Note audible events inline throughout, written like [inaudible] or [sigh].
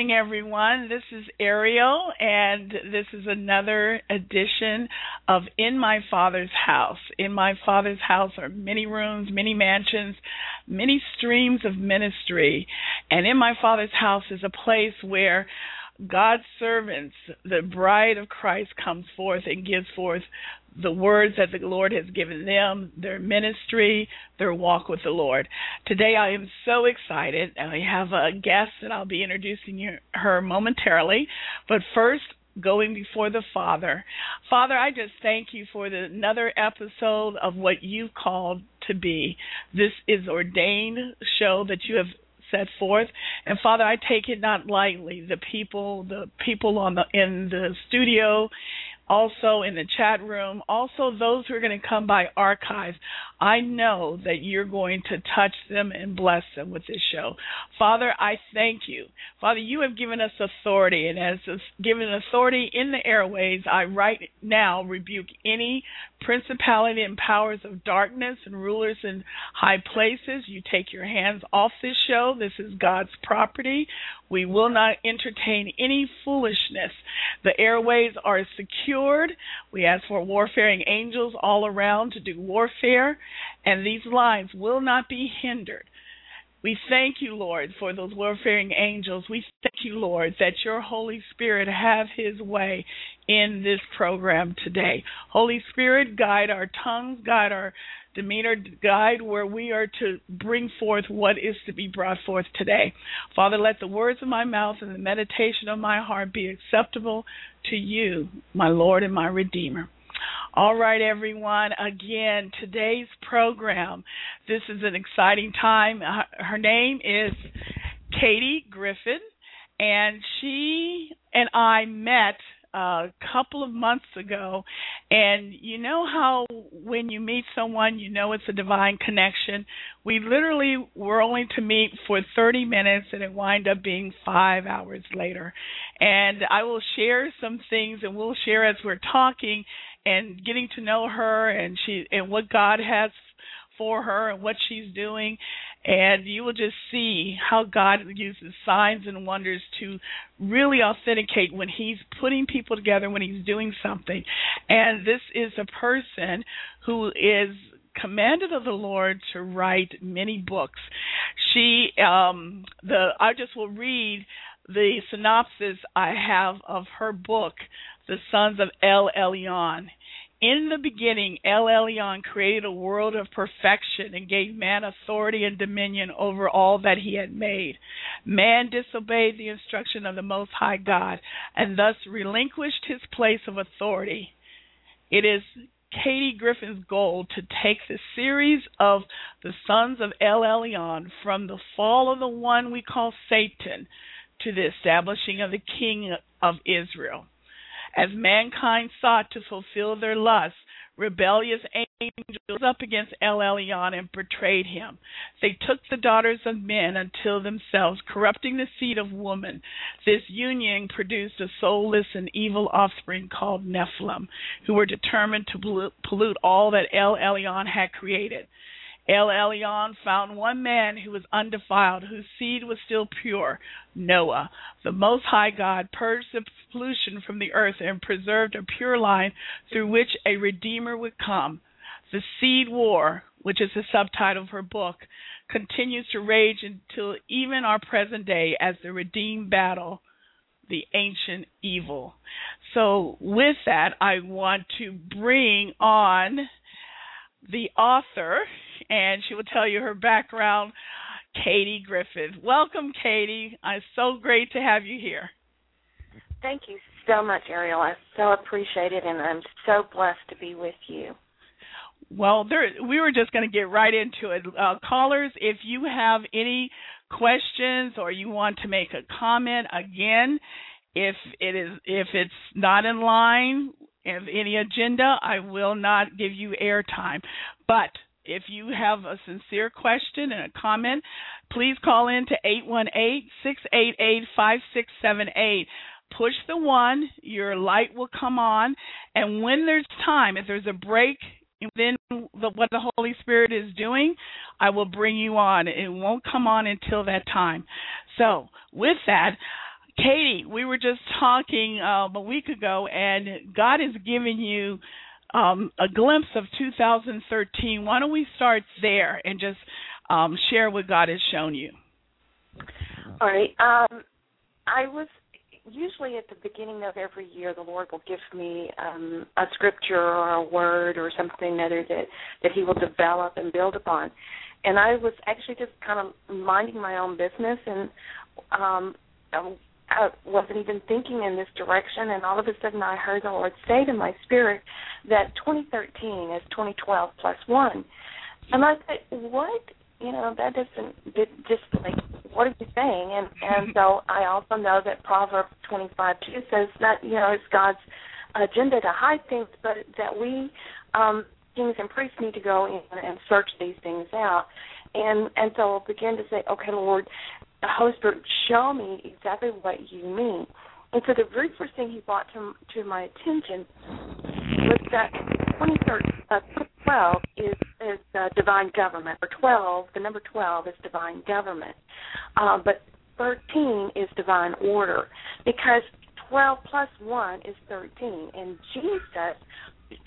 morning, everyone. This is Ariel, and this is another edition of In My Father's House. In My Father's House are many rooms, many mansions, many streams of ministry. And In My Father's House is a place where God's servants, the bride of Christ, comes forth and gives forth the words that the Lord has given them, their ministry, their walk with the Lord. Today I am so excited. I have a guest that I'll be introducing her momentarily. But first, going before the Father. Father, I just thank you for the, another episode of what you've called to be. This is ordained show that you have set forth. And Father, I take it not lightly. The people, the people on the in the studio, also in the chat room, also those who are going to come by archives. I know that you're going to touch them and bless them with this show. Father, I thank you. Father, you have given us authority, and as given authority in the airways, I right now rebuke any principality and powers of darkness and rulers in high places. You take your hands off this show. This is God's property. We will not entertain any foolishness. The airways are secured. We ask for warfaring angels all around to do warfare, and these lines will not be hindered. We thank you, Lord, for those warfaring angels. We thank you, Lord, that your Holy Spirit have his way in this program today. Holy Spirit, guide our tongues, guide our demeanor, guide where we are to bring forth what is to be brought forth today. Father, let the words of my mouth and the meditation of my heart be acceptable to you, my Lord and my Redeemer. All right, everyone. Again, today's program. This is an exciting time. Her- Her name is Katie Griffin, and she and I met a couple of months ago. And you know how when you meet someone, you know it's a divine connection. We literally were only to meet for 30 minutes, and it wind up being five hours later. And I will share some things, and we'll share as we're talking and getting to know her and she and what God has for her and what she's doing. And you will just see how God uses signs and wonders to really authenticate when he's putting people together when he's doing something. And this is a person who is commanded of the Lord to write many books. She um the I just will read the synopsis I have of her book the sons of El Elyon. In the beginning, El Elyon created a world of perfection and gave man authority and dominion over all that he had made. Man disobeyed the instruction of the Most High God and thus relinquished his place of authority. It is Katie Griffin's goal to take the series of the sons of El Elyon from the fall of the one we call Satan to the establishing of the king of Israel. As mankind sought to fulfill their lusts, rebellious angels up against El Elyon and betrayed him. They took the daughters of men unto themselves, corrupting the seed of woman. This union produced a soulless and evil offspring called Nephilim, who were determined to pollute all that El Elyon had created. El Elyon found one man who was undefiled, whose seed was still pure, Noah. The Most High God purged the pollution from the earth and preserved a pure line through which a Redeemer would come. The Seed War, which is the subtitle of her book, continues to rage until even our present day as the redeemed battle the ancient evil. So, with that, I want to bring on the author, and she will tell you her background, Katie Griffin. Welcome, Katie. It's so great to have you here. Thank you so much, Ariel. I so appreciate it, and I'm so blessed to be with you. Well, there, we were just going to get right into it. Uh, callers, if you have any questions or you want to make a comment, again, if it is if it's not in line of any agenda, I will not give you airtime. But if you have a sincere question and a comment, please call in to 818-688-5678. Push the one, your light will come on, and when there's time, if there's a break within the, what the Holy Spirit is doing, I will bring you on. It won't come on until that time. So, with that, Katie, we were just talking um, a week ago, and God is giving you um, a glimpse of 2013. Why don't we start there and just um, share what God has shown you? All right. Um, I was usually at the beginning of every year, the Lord will give me um, a scripture or a word or something other that that He will develop and build upon. And I was actually just kind of minding my own business and um, I wasn't even thinking in this direction, and all of a sudden I heard the Lord say to my spirit that 2013 is 2012 plus one. And I said, what? You know, that doesn't just like what are you saying? And [laughs] and so I also know that Proverbs 25 2 says that you know it's God's agenda to hide things, but that we um kings and priests need to go in and search these things out. And and so I'll begin to say, okay, Lord, the Holy Spirit show me exactly what you mean. And so the very first thing he brought to to my attention was that 2012 is is uh, divine government, or 12, the number 12 is divine government, uh, but 13 is divine order because 12 plus 1 is 13, and Jesus,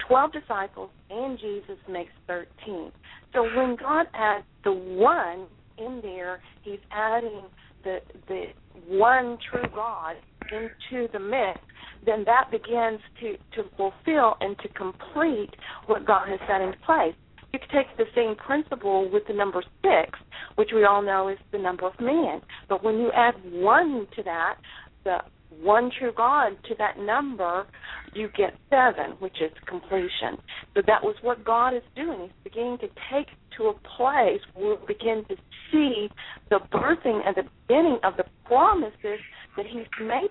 12 disciples and Jesus makes 13. So when God adds the 1 in there, he's adding the the one true God into the mix, then that begins to to fulfill and to complete what God has set into place. You could take the same principle with the number six, which we all know is the number of man. But when you add one to that, the one true God to that number, you get seven, which is completion. So that was what God is doing. He's beginning to take to a place where we begin to see the birthing and the beginning of the promises that He's made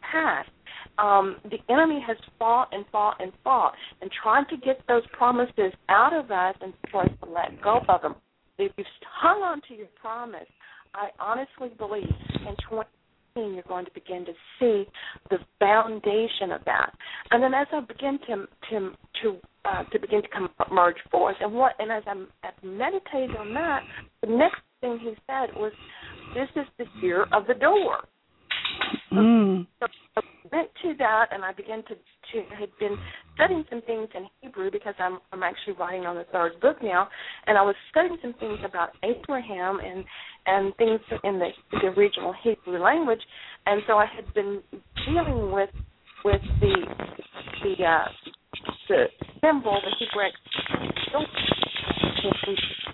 past. Um, the enemy has fought and fought and fought and tried to get those promises out of us and for us to let go of them. If you've hung on to your promise, I honestly believe in 20 you're going to begin to see the foundation of that. And then as I begin to to to uh, to begin to come merge forth, and what and as I'm as meditating on that, the next thing he said was, "This is the year of the door." Mm. So I went to that, and I began to to had been studying some things in Hebrew because I'm I'm actually writing on the third book now, and I was studying some things about Abraham and and things in the the original Hebrew language, and so I had been dealing with with the the uh, the symbol, the Hebrew.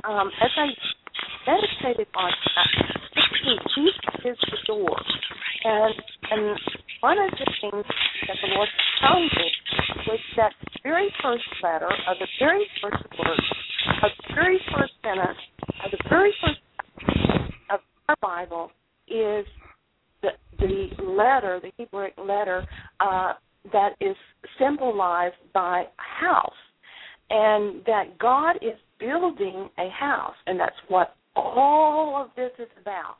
Um, as I meditated on that, Jesus is the door, and and one of the things that the Lord me was that very first letter of the very first word of the very first sentence of the very first of our Bible is the the letter, the Hebrew letter uh, that is symbolized by house. and that God is building a house, and that's what all of this is about.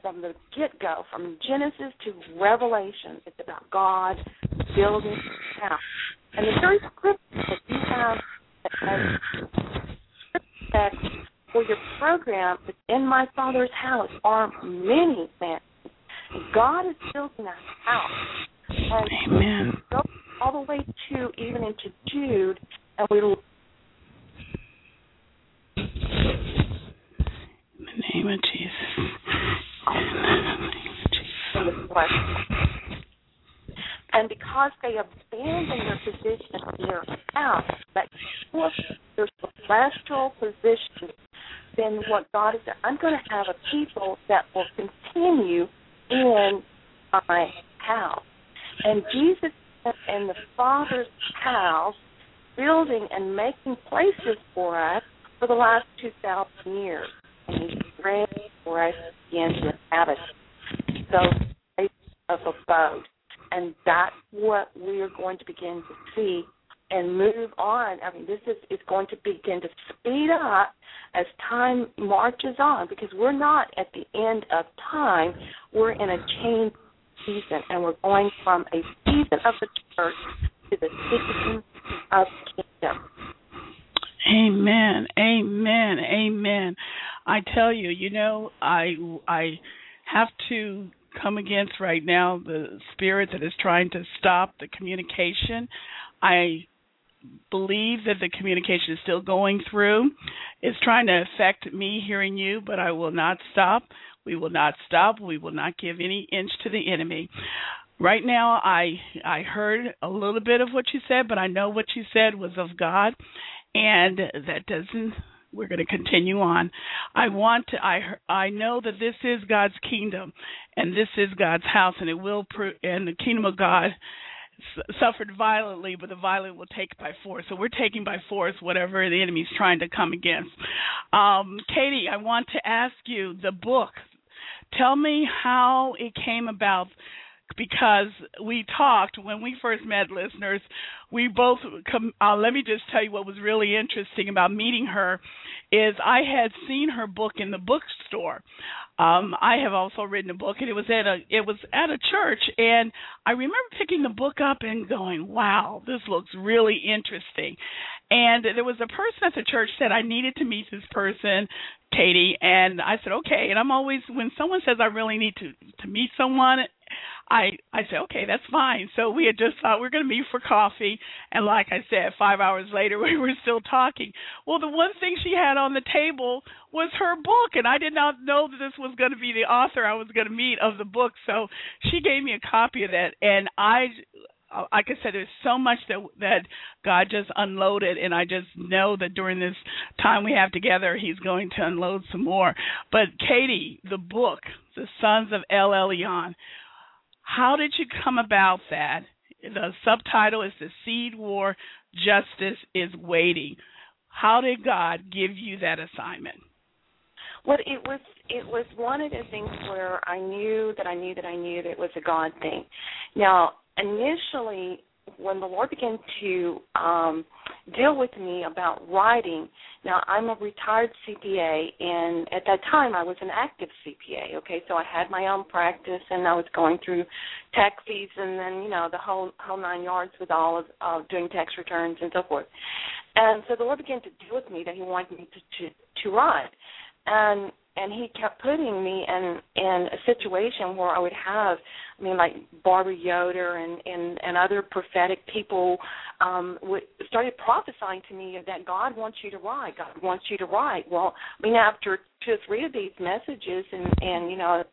From the get go, from Genesis to Revelation, it's about God building a house. And the very scripture that you have as for your program is in my Father's house are many mansions. God is building a house. And Amen. go all the way to even into Jude, and we In the name of Jesus. In the name of Jesus. And because they abandon their position their house, that their celestial position, then what God is I'm going to have a people that will continue in my house. And Jesus in the Father's house, building and making places for us for the last 2,000 years. And He's ready for us to begin to inhabit those places of abode. And that's what we are going to begin to see and move on. I mean, this is, is going to begin to speed up as time marches on because we're not at the end of time. We're in a change season, and we're going from a season of the church to the season of the kingdom. Amen. Amen. Amen. I tell you, you know, I I have to come against right now the spirit that is trying to stop the communication. I believe that the communication is still going through. It's trying to affect me hearing you, but I will not stop. We will not stop. We will not give any inch to the enemy. Right now I I heard a little bit of what you said, but I know what you said was of God and that doesn't we're going to continue on. I want to I I know that this is God's kingdom and this is God's house and it will pro- and the kingdom of God suffered violently but the violent will take by force. So we're taking by force whatever the enemy's trying to come against. Um Katie, I want to ask you the book. Tell me how it came about because we talked when we first met listeners. We both come uh, let me just tell you what was really interesting about meeting her is i had seen her book in the bookstore. Um i have also written a book and it was at a it was at a church and i remember picking the book up and going wow this looks really interesting. And there was a person at the church said i needed to meet this person katie. And i said okay. And i'm always when someone says i really need to to meet someone I I said, okay, that's fine. So we had just thought we are going to meet for coffee, and like I said, five hours later [laughs] we were still talking. Well, the one thing she had on the table was her book, and I did not know that this was going to be the author I was going to meet of the book. So she gave me a copy of that, and I like I said, there's so much that that God just unloaded, and I just know that during this time we have together, He's going to unload some more. But Katie, the book, The Sons of El Elyon, how did you come about that? The subtitle is The Seed War Justice is Waiting. How did God give you that assignment? Well, it was it was one of the things where I knew that I knew that I knew that it was a God thing. Now, initially, when the Lord began to um, deal with me about writing, now I'm a retired CPA, and at that time I was an active CPA. Okay, so I had my own practice, and I was going through tax fees, and then you know the whole whole nine yards with all of uh, doing tax returns and so forth. And so the Lord began to deal with me that He wanted me to to, to write, and and he kept putting me in in a situation where I would have, I mean, like Barbara Yoder and and and other prophetic people um would started prophesying to me that God wants you to write, God wants you to write. Well, I mean, after two or three of these messages, and and you know,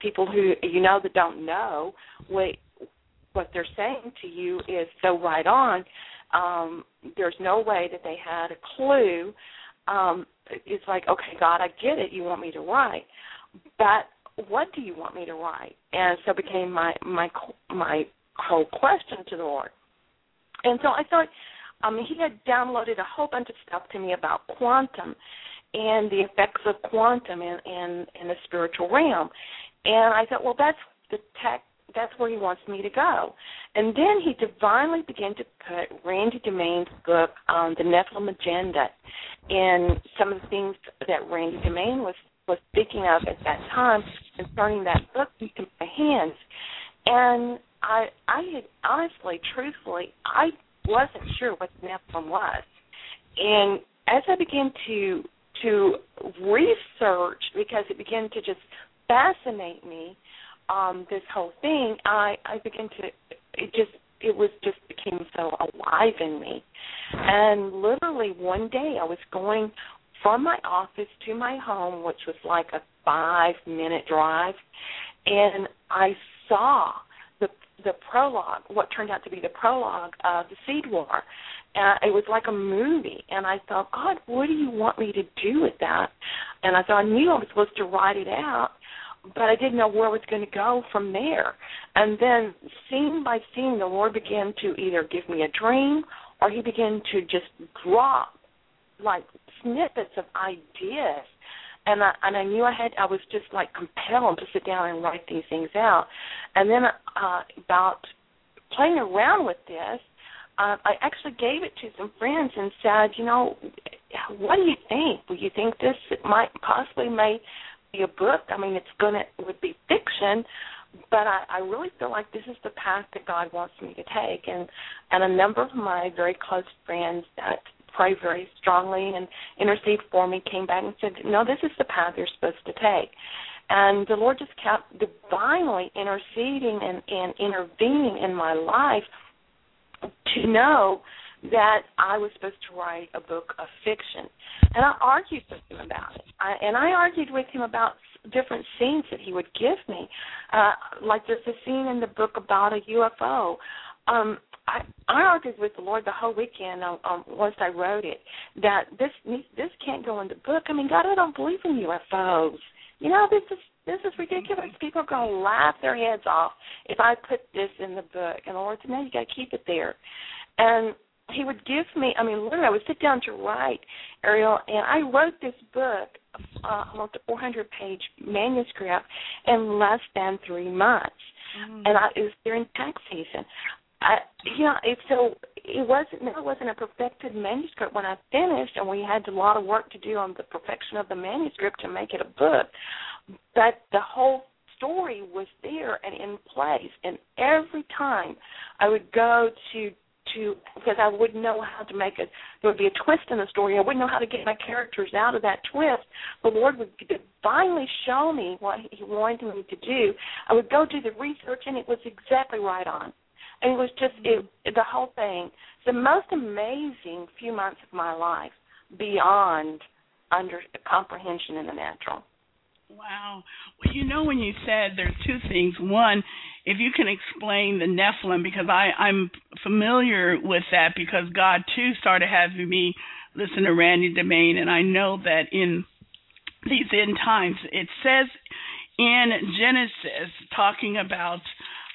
people who you know that don't know what what they're saying to you is so right on. Um, there's no way that they had a clue um, it's like, okay, God, I get it. You want me to write, but what do you want me to write? And so became my my my whole question to the Lord. And so I thought, mean, He had downloaded a whole bunch of stuff to me about quantum and the effects of quantum in in, in the spiritual realm. And I thought, well, that's the tech that's where he wants me to go. And then he divinely began to put Randy DeMain's book, on The Nephilim Agenda, and some of the things that Randy DeMain was was speaking of at that time concerning that book into my hands. And I I had honestly, truthfully, I wasn't sure what the Nephilim was. And as I began to to research because it began to just fascinate me, um, this whole thing, I I began to it just it was just became so alive in me. And literally one day I was going from my office to my home, which was like a five minute drive, and I saw the the prologue, what turned out to be the prologue of the Seed War. Uh, it was like a movie, and I thought, God, what do you want me to do with that? And I thought I knew I was supposed to write it out, but I didn't know where it was going to go from there. And then, scene by scene, the Lord began to either give me a dream or He began to just drop like snippets of ideas. And I and I knew I had I was just like compelled to sit down and write these things out. And then uh about playing around with this, uh, I actually gave it to some friends and said, you know, what do you think? Do you think this might possibly may be a book? I mean, it's gonna it would be fiction, but I, I really feel like this is the path that God wants me to take. And and a number of my very close friends that pray very strongly and intercede for me came back and said, no, this is the path you're supposed to take. And the Lord just kept divinely interceding and, and intervening in my life to know that I was supposed to write a book of fiction. And I argued with him about it. I, and I argued with him about different scenes that he would give me. Uh, like there's a scene in the book about a UFO. Um, I, I argued with the Lord the whole weekend um, once I wrote it that this this can't go in the book. I mean, God, I don't believe in UFOs. You know, this is this is ridiculous. People are going to laugh their heads off if I put this in the book. And the Lord said, No, you got to keep it there. And He would give me. I mean, literally, I would sit down to write, Ariel, and I wrote this book, uh, almost a 400 page manuscript, in less than three months. Mm. And I, it was during tax season. I, you know, it, so it wasn't. No, it wasn't a perfected manuscript when I finished, and we had a lot of work to do on the perfection of the manuscript to make it a book. But the whole story was there and in place, and every time I would go to to because I wouldn't know how to make it. There would be a twist in the story. I wouldn't know how to get my characters out of that twist. The Lord would divinely show me what He wanted me to do. I would go do the research, and it was exactly right on. And it was just it, mm-hmm. the whole thing. The most amazing few months of my life, beyond under comprehension in the natural. Wow. Well, you know, when you said there's two things. One, if you can explain the Nephilim, because I, I'm familiar with that, because God too started having me listen to Randy DeMain, and I know that in these end times, it says in Genesis, talking about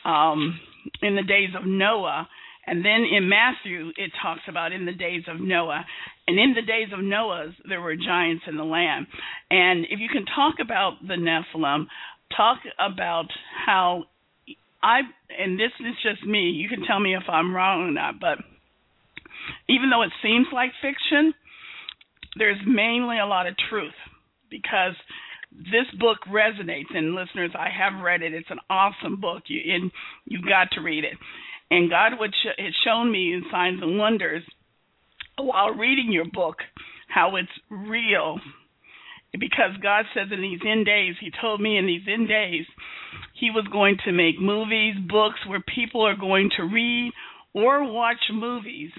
um, in the days of Noah, and then in Matthew, it talks about in the days of Noah. And in the days of Noah, there were giants in the land. And if you can talk about the Nephilim, talk about how I, and this is just me, you can tell me if I'm wrong or not, but even though it seems like fiction, there's mainly a lot of truth because this book resonates. And listeners i have read it. It's an awesome book. You and you've got to read it. And god would sh- had shown me in signs and wonders while reading your book how it's real because god says in these end days he told me in these end days he was going to make movies books where people are going to read or watch movies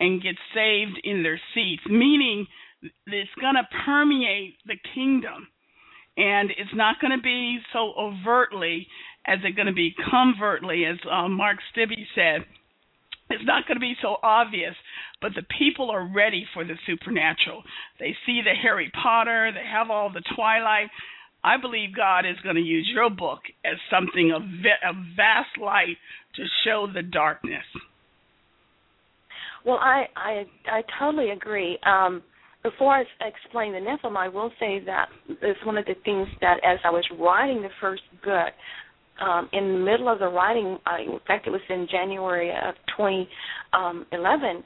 and get saved in their seats meaning it's going to permeate the kingdom and it's not going to be so overtly as it's going to be covertly, as uh, Mark Stibbe said. It's not going to be so obvious, but the people are ready for the supernatural. They see the Harry Potter, they have all the Twilight. I believe God is going to use your book as something of a vast light to show the darkness. Well, I I I totally agree. Um, before I explain the Nephilim, I will say that it's one of the things that as I was writing the first book, um, in the middle of the writing, uh, in fact, it was in January of 2011.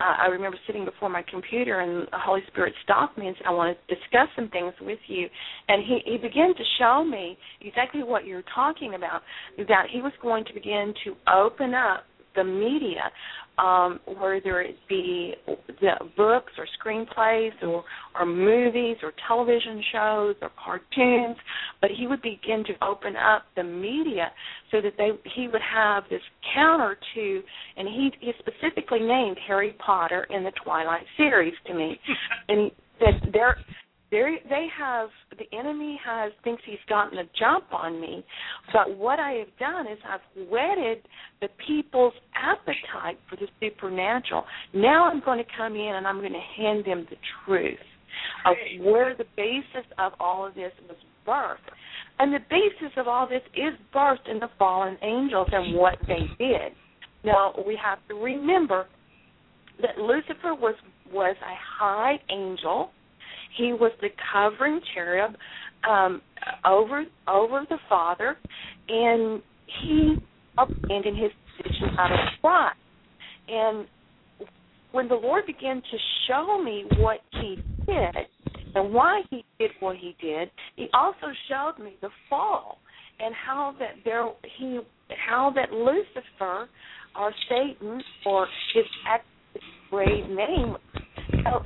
Uh, I remember sitting before my computer, and the Holy Spirit stopped me and said, "I want to discuss some things with you." And he he began to show me exactly what you're talking about. That he was going to begin to open up the media um, whether it be the books or screenplays or, or movies or television shows or cartoons, but he would begin to open up the media so that they he would have this counter to, and he, he specifically named Harry Potter in the Twilight series to me, [laughs] and he said there they they have the enemy has thinks he's gotten a jump on me but what i have done is i've whetted the people's appetite for the supernatural. Now i'm going to come in and i'm going to hand them the truth of where the basis of all of this was birthed. And the basis of all this is birthed in the fallen angels and what they did. Now we have to remember that lucifer was was a high angel he was the covering cherub um, over over the Father, and he abandoned his position out of pride. And when the Lord began to show me what he did and why he did what he did, he also showed me the fall and how that there he how that Lucifer or Satan or his grave name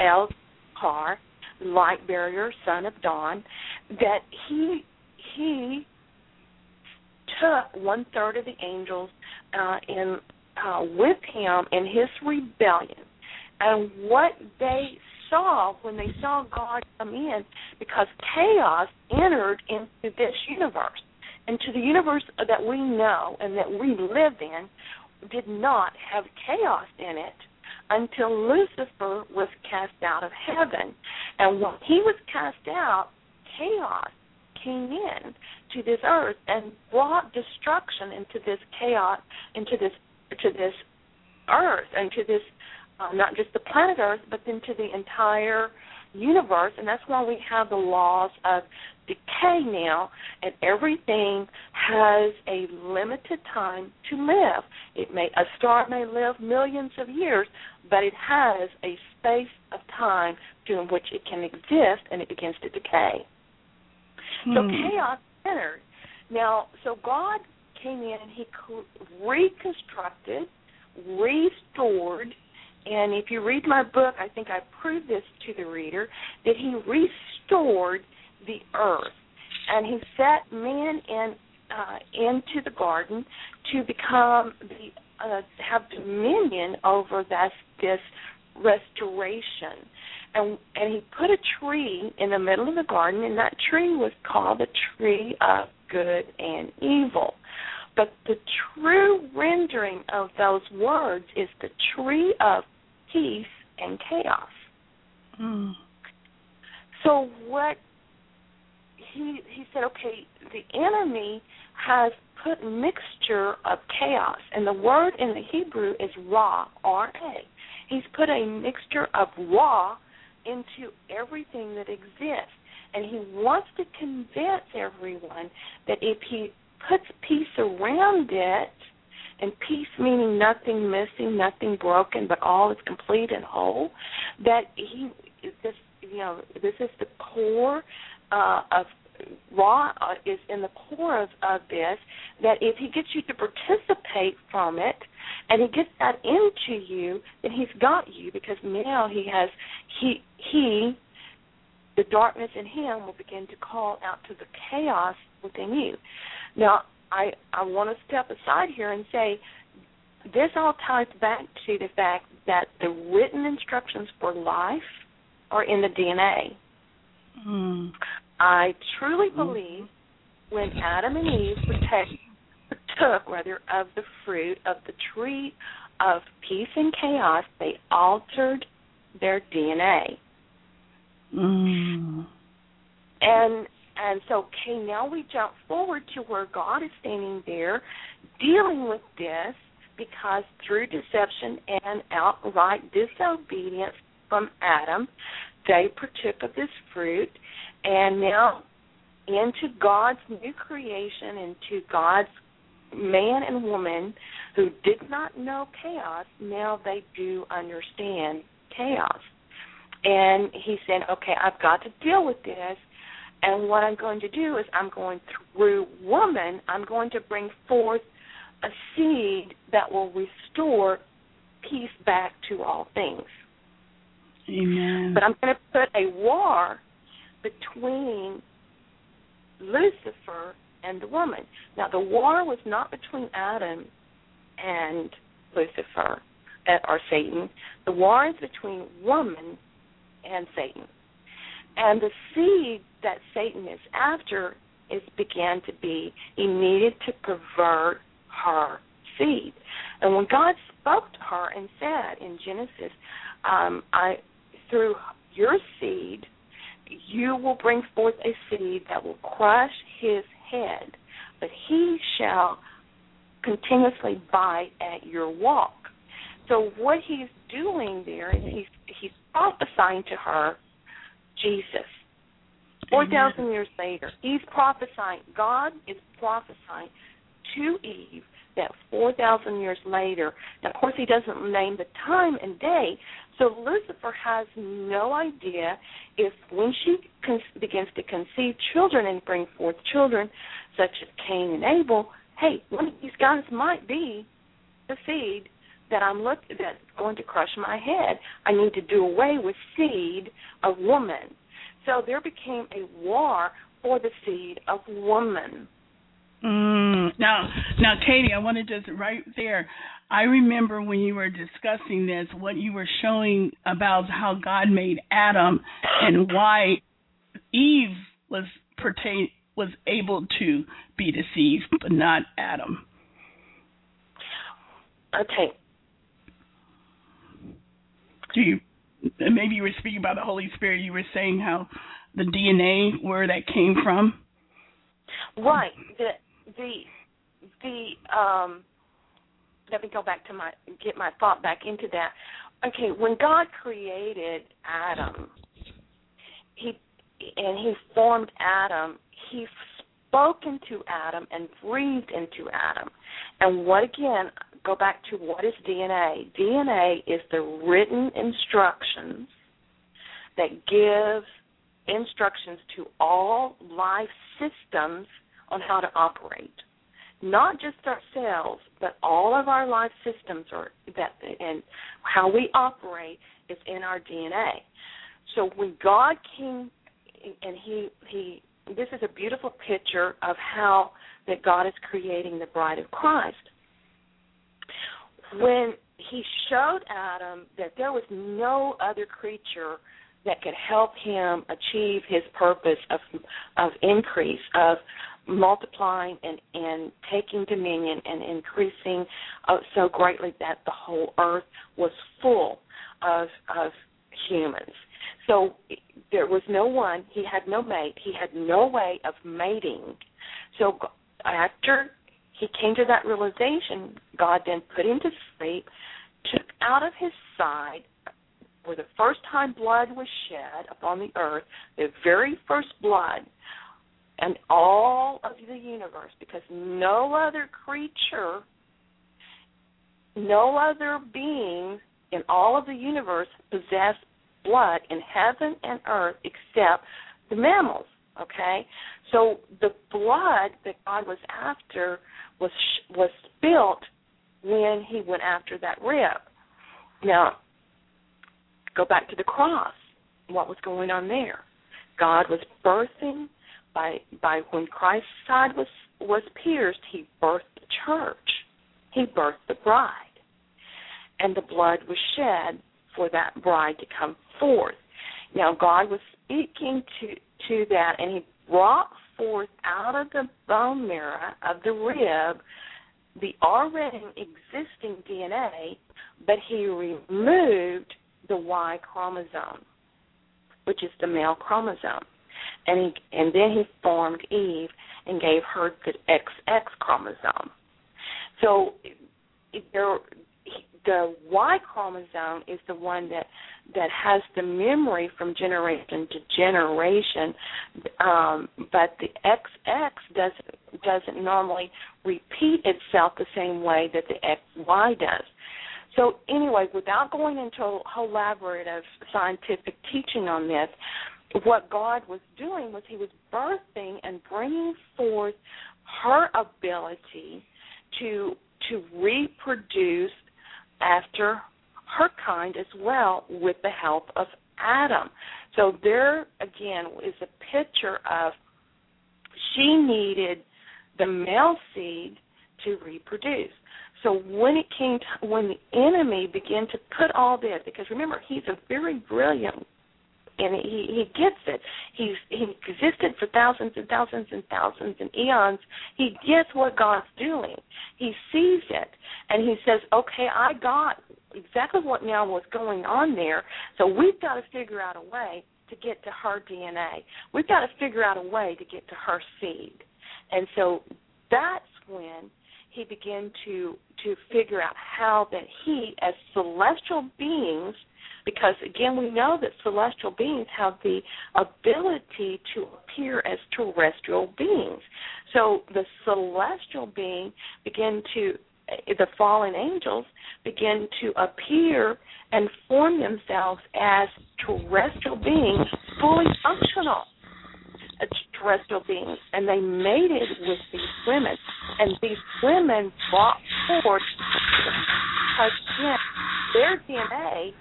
El Car light barrier, son of dawn, that he he took one third of the angels uh, in uh, with him in his rebellion, and what they saw when they saw God come in, because chaos entered into this universe, into the universe that we know and that we live in, did not have chaos in it until Lucifer was cast out of heaven. And when he was cast out, chaos came in to this earth and brought destruction into this chaos, into this to this earth, and to this uh, not just the planet Earth, but into the entire universe. And that's why we have the laws of decay now, and everything has a limited time to live. It may a star may live millions of years, but it has a space of time during which it can exist, and it begins to decay. Hmm. So chaos entered. Now, so God came in and He reconstructed, restored, and if you read my book, I think I proved this to the reader that He restored the earth, and He set man in uh, into the garden to become the uh, have dominion over this this restoration. And and he put a tree in the middle of the garden, and that tree was called the tree of good and evil. But the true rendering of those words is the tree of peace and chaos. Mm. So what he he said, okay, the enemy has put mixture of chaos, and the word in the Hebrew is ra, R A. He's put a mixture of ra into everything that exists, and he wants to convince everyone that if he puts peace around it, and peace meaning nothing missing, nothing broken, but all is complete and whole, that he this you know this is the core uh, of Ra uh, is in the core of, of this that if he gets you to participate from it and he gets that into you, then he's got you because now he has he he the darkness in him will begin to call out to the chaos within you. Now I I want to step aside here and say this all ties back to the fact that the written instructions for life are in the DNA. Mm. I truly believe when Adam and Eve partake, partook rather of the fruit of the tree of peace and chaos, they altered their DNA. Mm. And and so okay, now we jump forward to where God is standing there dealing with this because through deception and outright disobedience from Adam, they partook of this fruit and now into God's new creation, into God's man and woman who did not know chaos, now they do understand chaos. And he said, okay, I've got to deal with this. And what I'm going to do is I'm going through woman, I'm going to bring forth a seed that will restore peace back to all things. Amen. But I'm going to put a war between Lucifer and the woman. Now, the war was not between Adam and Lucifer uh, or Satan. The war is between woman and Satan. And the seed that Satan is after is began to be he needed to pervert her seed. And when God spoke to her and said in Genesis, um, I through your seed you will bring forth a seed that will crush his head, but he shall continuously bite at your walk. So what he's doing there is he's he's prophesying to her Jesus. Four thousand years later, he's prophesying. God is prophesying to Eve that four thousand years later. Now, of course, he doesn't name the time and day. So Lucifer has no idea if when she con- begins to conceive children and bring forth children, such as Cain and Abel, hey, one of these guys might be the seed that I'm look that's going to crush my head. I need to do away with seed of woman. So there became a war for the seed of woman. Mm. Now, now, Katie, I want to just right there. I remember when you were discussing this, what you were showing about how God made Adam and why Eve was pertain was able to be deceived, but not Adam. Okay, Do you? Maybe you were speaking about the Holy Spirit. You were saying how the DNA where that came from. right. The the the um. Let me go back to my get my thought back into that. Okay, when God created Adam, he and he formed Adam. He spoke into Adam and breathed into Adam. And what again? Go back to what is DNA? DNA is the written instructions that give instructions to all life systems on how to operate. Not just ourselves, but all of our life systems are that and how we operate is in our DNA. So when God came and he he this is a beautiful picture of how that God is creating the bride of Christ. When he showed Adam that there was no other creature that could help him achieve his purpose of of increase of multiplying and and taking dominion and increasing uh, so greatly that the whole earth was full of of humans. So there was no one. He had no mate. He had no way of mating. So after he came to that realization, God then put him to sleep, took out of his side where the first time blood was shed upon the earth, the very first blood and all of the universe, because no other creature, no other being in all of the universe possessed blood in heaven and earth except the mammals. Okay, so the blood that God was after was was spilt when He went after that rib. Now, go back to the cross. What was going on there? God was birthing by by when Christ's side was was pierced, He birthed the church. He birthed the bride, and the blood was shed for that bride to come forth. Now God was speaking to to that, and He brought forth out of the bone marrow of the rib the already existing DNA, but He removed the Y chromosome, which is the male chromosome, and he and then He formed Eve and gave her the XX chromosome. So there the Y chromosome is the one that that has the memory from generation to generation, um, but the XX doesn't doesn't normally repeat itself the same way that the XY does. So anyway, without going into a whole elaborate of scientific teaching on this, what God was doing was He was birthing and bringing forth her ability to to reproduce after her kind as well with the help of Adam. So there again is a picture of she needed the male seed to reproduce. So when it came to, when the enemy began to put all this, because remember he's a very brilliant and he he gets it. He's he existed for thousands and thousands and thousands and eons. He gets what God's doing. He sees it, and he says, "Okay, I got exactly what now was going on there. So we've got to figure out a way to get to her DNA. We've got to figure out a way to get to her seed." And so that's when he began to to figure out how that he, as celestial beings, because again we know that celestial beings have the ability to appear as terrestrial beings. So the celestial being began to the fallen angels begin to appear and form themselves as terrestrial beings, fully functional terrestrial beings, and they mated with these women, and these women brought forth because again, their DNA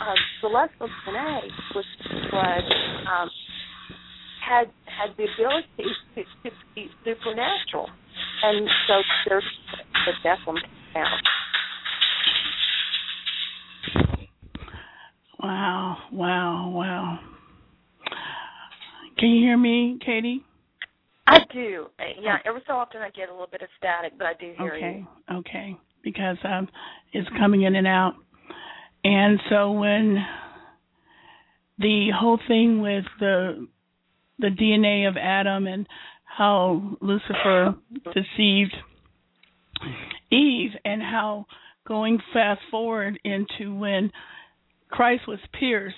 uh, celestial DNA was was um, had had the ability to, to be supernatural, and so there's the Nephilim now. Wow, wow, wow. Can you hear me, Katie? I do. Yeah, every so often I get a little bit of static, but I do hear okay, you. Okay. Okay. Because um it's coming in and out. And so when the whole thing with the the DNA of Adam and how Lucifer deceived Eve and how going fast forward into when Christ was pierced,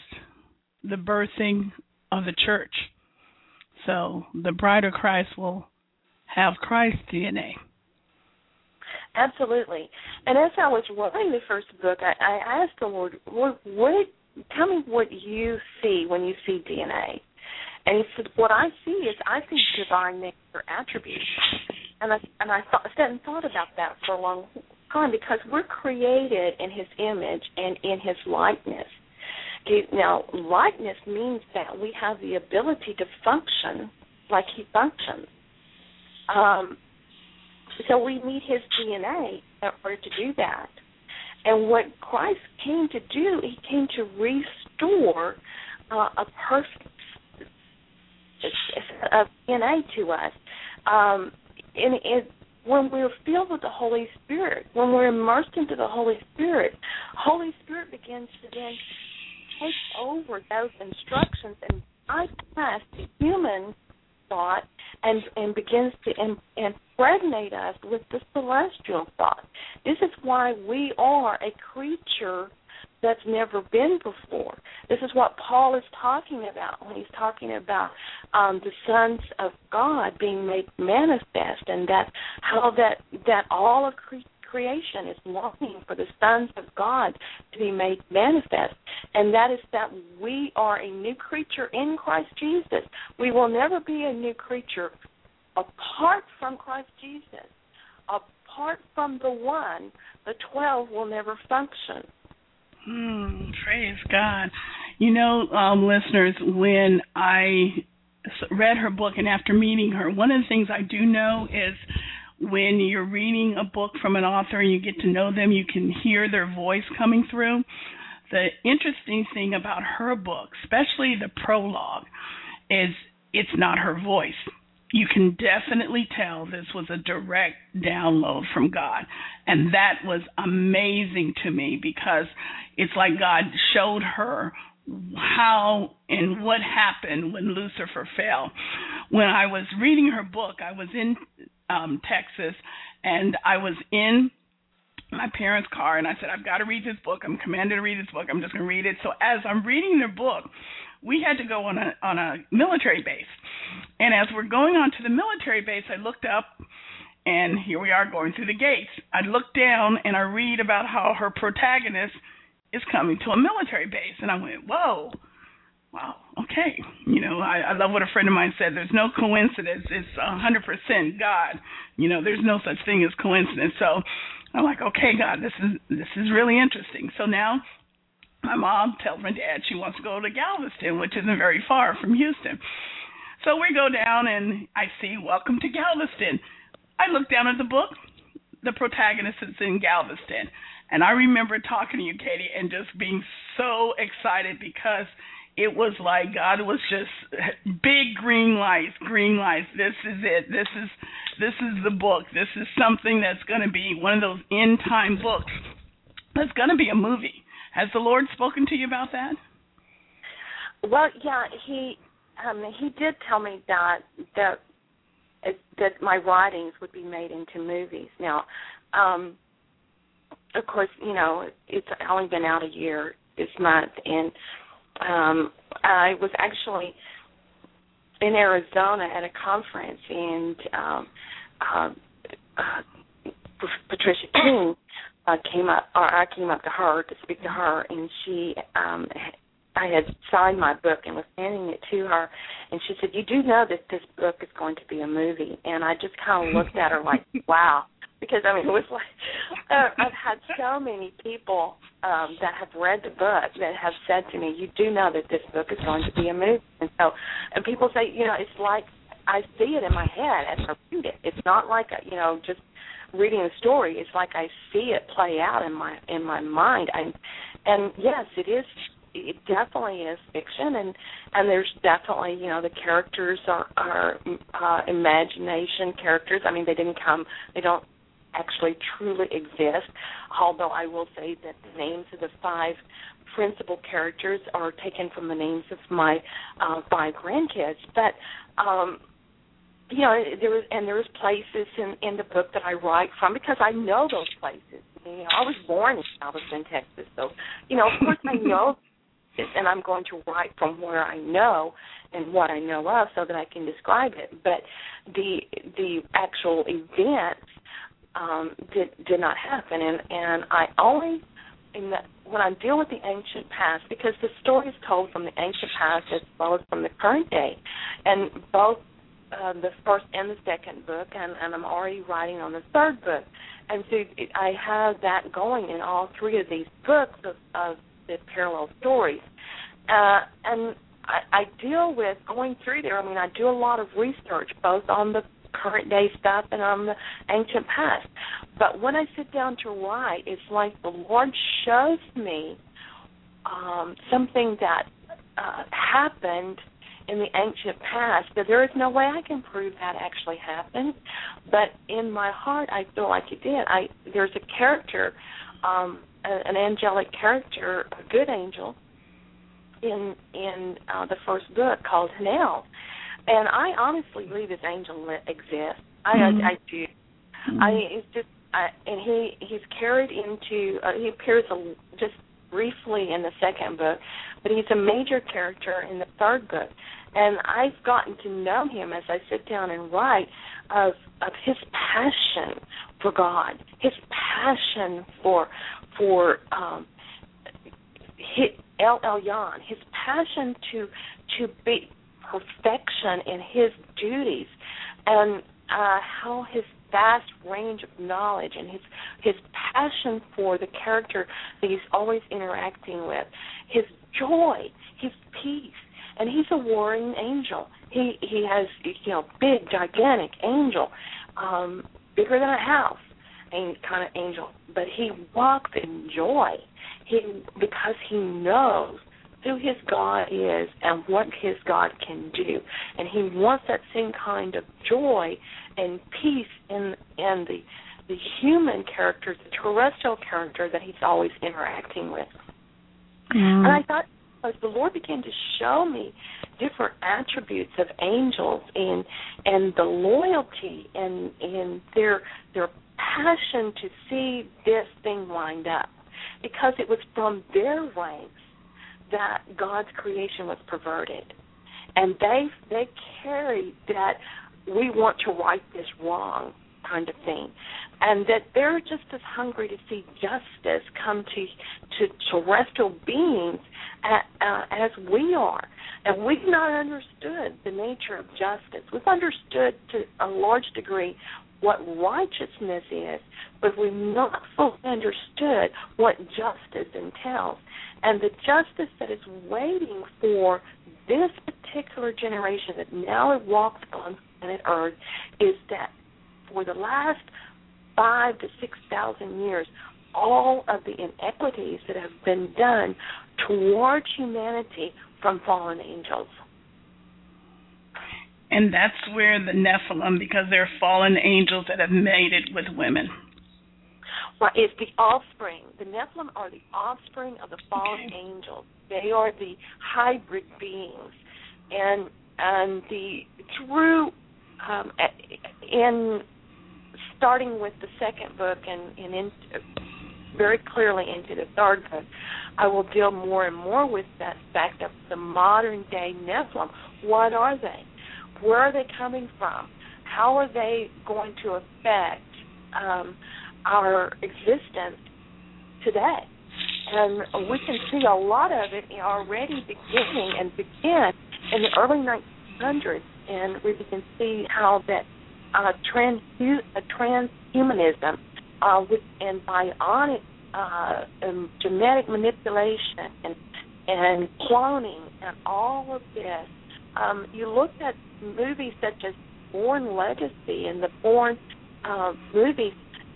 the birthing of the church. So the bride of Christ will have Christ's DNA. Absolutely. And as I was writing the first book, I, I asked the Lord, what, what, tell me what you see when you see DNA. And he said, what I see is I see divine nature attributes. And I and I thought, sat and thought about that for a long time because we're created in His image and in His likeness. Now, likeness means that we have the ability to function like He functions. Um, so we need his DNA in order to do that. And what Christ came to do, he came to restore uh, a perfect of DNA to us. Um, and it, when we're filled with the Holy Spirit, when we're immersed into the Holy Spirit, Holy Spirit begins to then take over those instructions and bypass the human thought and and begins to im- impregnate us with the celestial thought. This is why we are a creature that's never been before. This is what Paul is talking about when he's talking about um, the sons of God being made manifest, and that how that that all of cre- creation is longing for the sons of God to be made manifest, and that is that we are a new creature in Christ Jesus. We will never be a new creature apart from Christ Jesus. Apart from the one, the twelve will never function. Hmm, praise God. You know, um, listeners, I read her book and after meeting her, one of the things I do know is when you're reading a book from an author and you get to know them, you can hear their voice coming through. The interesting thing about her book, especially the prologue, is it's not her voice. You can definitely tell this was a direct download from God. And that was amazing to me because it's like God showed her how and what happened when Lucifer fell. When I was reading her book, I was in um, Texas and I was in my parents' car, and I said, I've got to read this book. I'm commanded to read this book. I'm just going to read it. So as I'm reading the book, we had to go on a on a military base, and as we're going on to the military base, I looked up, and here we are going through the gates. I look down and I read about how her protagonist is coming to a military base, and I went, whoa. Wow. Okay. You know, I, I love what a friend of mine said. There's no coincidence. It's a hundred percent God. You know, there's no such thing as coincidence. So I'm like, okay, God, this is this is really interesting. So now my mom tells my dad she wants to go to Galveston, which isn't very far from Houston. So we go down and I see Welcome to Galveston. I look down at the book. The protagonist is in Galveston. And I remember talking to you, Katie, and just being so excited because it was like God was just big green lights, green lights. This is it. This is this is the book. This is something that's going to be one of those end time books. That's going to be a movie. Has the Lord spoken to you about that? Well, yeah, he um he did tell me that that that my writings would be made into movies. Now, um of course, you know, it's only been out a year this month and um I was actually in Arizona at a conference and um uh, uh Patricia King [clears throat] uh, came up, or I came up to her to speak to her, and she, um, I had signed my book and was handing it to her, and she said, "You do know that this book is going to be a movie?" And I just kind of [laughs] looked at her like, "Wow," because I mean, it was like uh, I've had so many people um, that have read the book that have said to me, "You do know that this book is going to be a movie," and so, and people say, you know, it's like I see it in my head as I read it. It's not like a, you know just reading a story. It's like i see it play out in my in my mind. I and yes it is it definitely is fiction and and there's definitely you know the characters are are uh imagination characters. I mean they didn't come they don't actually truly exist although i will say that the names of the five principal characters are taken from the names of my uh five grandkids but um you know there was and there was places in in the book that I write from because I know those places. You know, I was born in Galveston, Texas, so you know, of course, I [laughs] know this, and I'm going to write from where I know and what I know of, so that I can describe it. But the the actual events um, did did not happen, and and I only in the, when I deal with the ancient past, because the story is told from the ancient past as well as from the current day, and both uh, the first and the second book, and, and I'm already writing on the third book. And so I have that going in all three of these books of, of the parallel stories. Uh, and I, I deal with going through there. I mean, I do a lot of research, both on the current day stuff and on the ancient past. But when I sit down to write, it's like the Lord shows me um, something that uh, happened in the ancient past, but there is no way I can prove that actually happened. But in my heart, I feel like it did. I there's a character, um, an angelic character, a good angel, in in uh, the first book called Hanel, and I honestly believe this angel exists. I Mhm. I, I do. I it's just I, and he he's carried into uh, he appears a, just briefly in the second book, but he's a major character in the third book. And I've gotten to know him as I sit down and write of of his passion for God, his passion for for um his, El Elyon, his passion to to be perfection in his duties, and uh, how his vast range of knowledge and his his passion for the character that he's always interacting with, his joy, his peace, and he's a warring angel. He he has you know big gigantic angel, um, bigger than a house, kind of angel, but he walks in joy. He because he knows who his God is and what his God can do, and he wants that same kind of joy and peace in in the the human character, the terrestrial character that he's always interacting with. And I mm. thought as the Lord began to show me different attributes of angels and and the loyalty and and their their passion to see this thing lined up. Because it was from their ranks that God's creation was perverted. And they they carried that we want to right this wrong kind of thing. And that they're just as hungry to see justice come to to terrestrial beings uh, uh, as we are. And we've not understood the nature of justice. We've understood to a large degree what righteousness is, but we've not fully understood what justice entails. And the justice that is waiting for this particular generation that now walks on planet Earth is that for the last five to six thousand years, all of the inequities that have been done towards humanity from fallen angels. And that's where the Nephilim, because they're fallen angels that have mated with women. Well, it's the offspring. The Nephilim are the offspring of the fallen Okay. angels. They are the hybrid beings, and and the through um, in starting with the second book and, and in, very clearly into the third book, I will deal more and more with that fact of the modern day Nephilim. What are they? Where are they coming from? How are they going to affect um, our existence today? And we can see a lot of it already beginning and begin in the early 1900s, and we can see how that uh, trans uh, transhumanism uh, with, and bionic uh, genetic manipulation and and cloning and all of this. Um, you look at movies such as Bourne Legacy and the Bourne uh, movies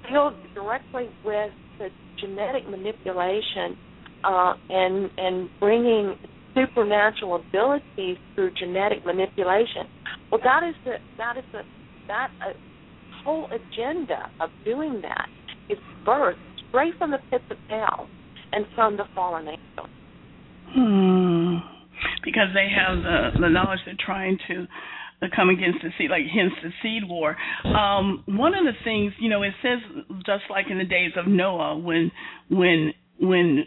deal directly with the genetic manipulation uh, and and bringing supernatural abilities through genetic manipulation. Well, that is the that is the that uh, whole agenda of doing that is birth straight from the pits of hell and from the fallen angels. Hmm. Because they have the the knowledge they're trying to uh, come against the seed, like hence the seed war. Um, one of the things, you know, it says just like in the days of Noah, when when when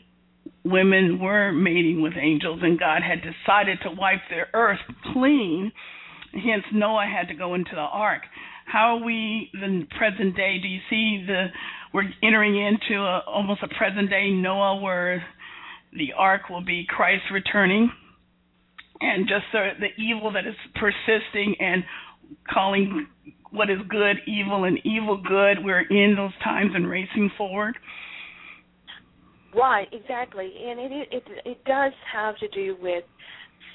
women were mating with angels and God had decided to wipe their earth clean, hence Noah had to go into the ark. How are we the present day? Do you see the we're entering into a, almost a present day Noah where the ark will be Christ returning, and just the, the evil that is persisting and calling what is good evil and evil good. We're in those times and racing forward. Right, exactly, and it it it does have to do with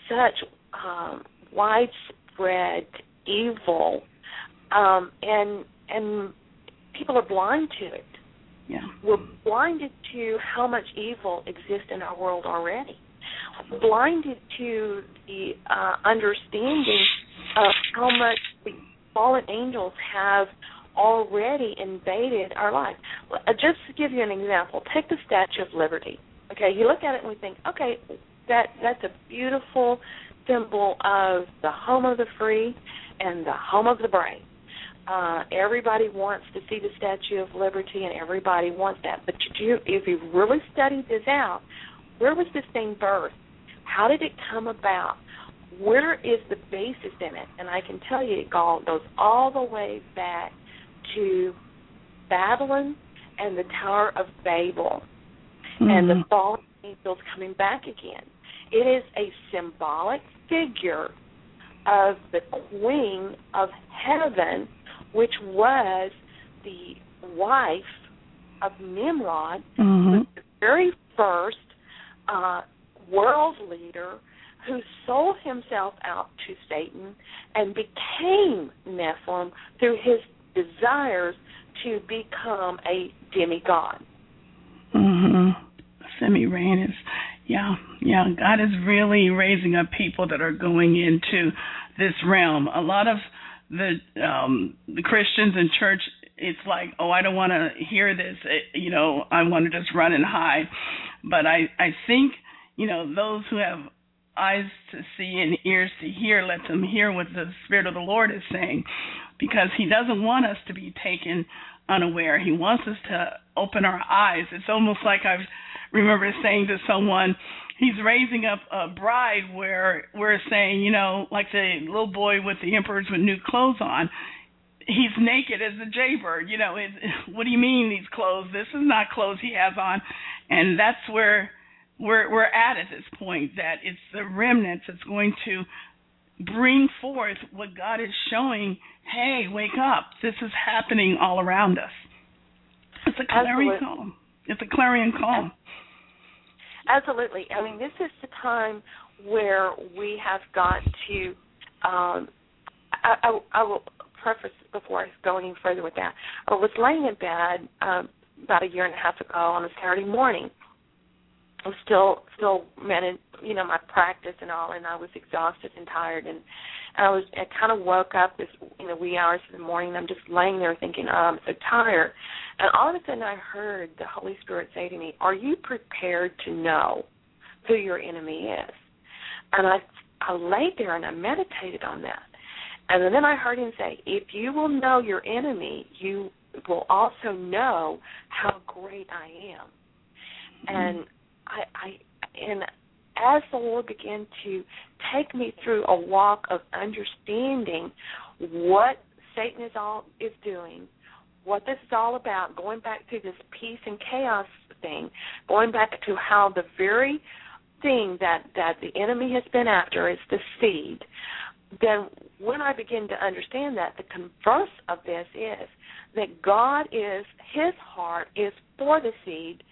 such um, widespread evil, um, and and people are blind to it. Yeah. We're blinded to how much evil exists in our world already. Blinded to the uh, understanding of how much the fallen angels have already invaded our life. Uh, Just to give you an example, take the Statue of Liberty. Okay, you look at it and we think, okay, that that's a beautiful symbol of the home of the free and the home of the brave. Uh, everybody wants to see the Statue of Liberty, and everybody wants that. But you, if you really study this out, where was this thing birthed? How did it come about? Where is the basis in it? And I can tell you, it goes all the way back to Babylon and the Tower of Babel and the Mhm. fallen angels coming back again. It is a symbolic figure of the Queen of Heaven, which was the wife of Nimrod, Mhm. was the very first uh, world leader who sold himself out to Satan and became Nephilim through his desires to become a demigod. Mhm. Semiramis, yeah, yeah. God is really raising up people that are going into this realm. A lot of the um the Christians in church, it's like, oh, I don't want to hear this. It, you know, I want to just run and hide. But I I think you know those who have eyes to see and ears to hear, let them hear what the Spirit of the Lord is saying, because He doesn't want us to be taken unaware. He wants us to open our eyes. It's almost like I remember saying to someone, he's raising up a bride where we're saying, you know, like the little boy with the emperors with new clothes on. He's naked as a jaybird. You know, it, [laughs] what do you mean these clothes? This is not clothes he has on, and that's where we're we're at at this point. That it's the remnants that's going to bring forth what God is showing. Hey, wake up! This is happening all around us. It's a clarion Absolutely. call. It's a clarion call. Absolutely. I mean, this is the time where we have got to. Um, I, I, I will preface before I go any further with that. I was laying in bed um, about a year and a half ago on a Saturday morning. I was still still managed, you know, my practice and all, and I was exhausted and tired, and I was I kind of woke up this in the wee hours of the morning. And I'm just laying there thinking, oh, I'm so tired, and all of a sudden I heard the Holy Spirit say to me, "Are you prepared to know who your enemy is?" And I I laid there and I meditated on that, and then I heard him say, "If you will know your enemy, you will also know how great I am." And I, I and as the Lord began to take me through a walk of understanding what Satan is all is doing, what this is all about, going back to this peace and chaos thing, going back to how the very thing that that the enemy has been after is the seed. Then when I begin to understand that, the converse of this is that God is His heart is for the seed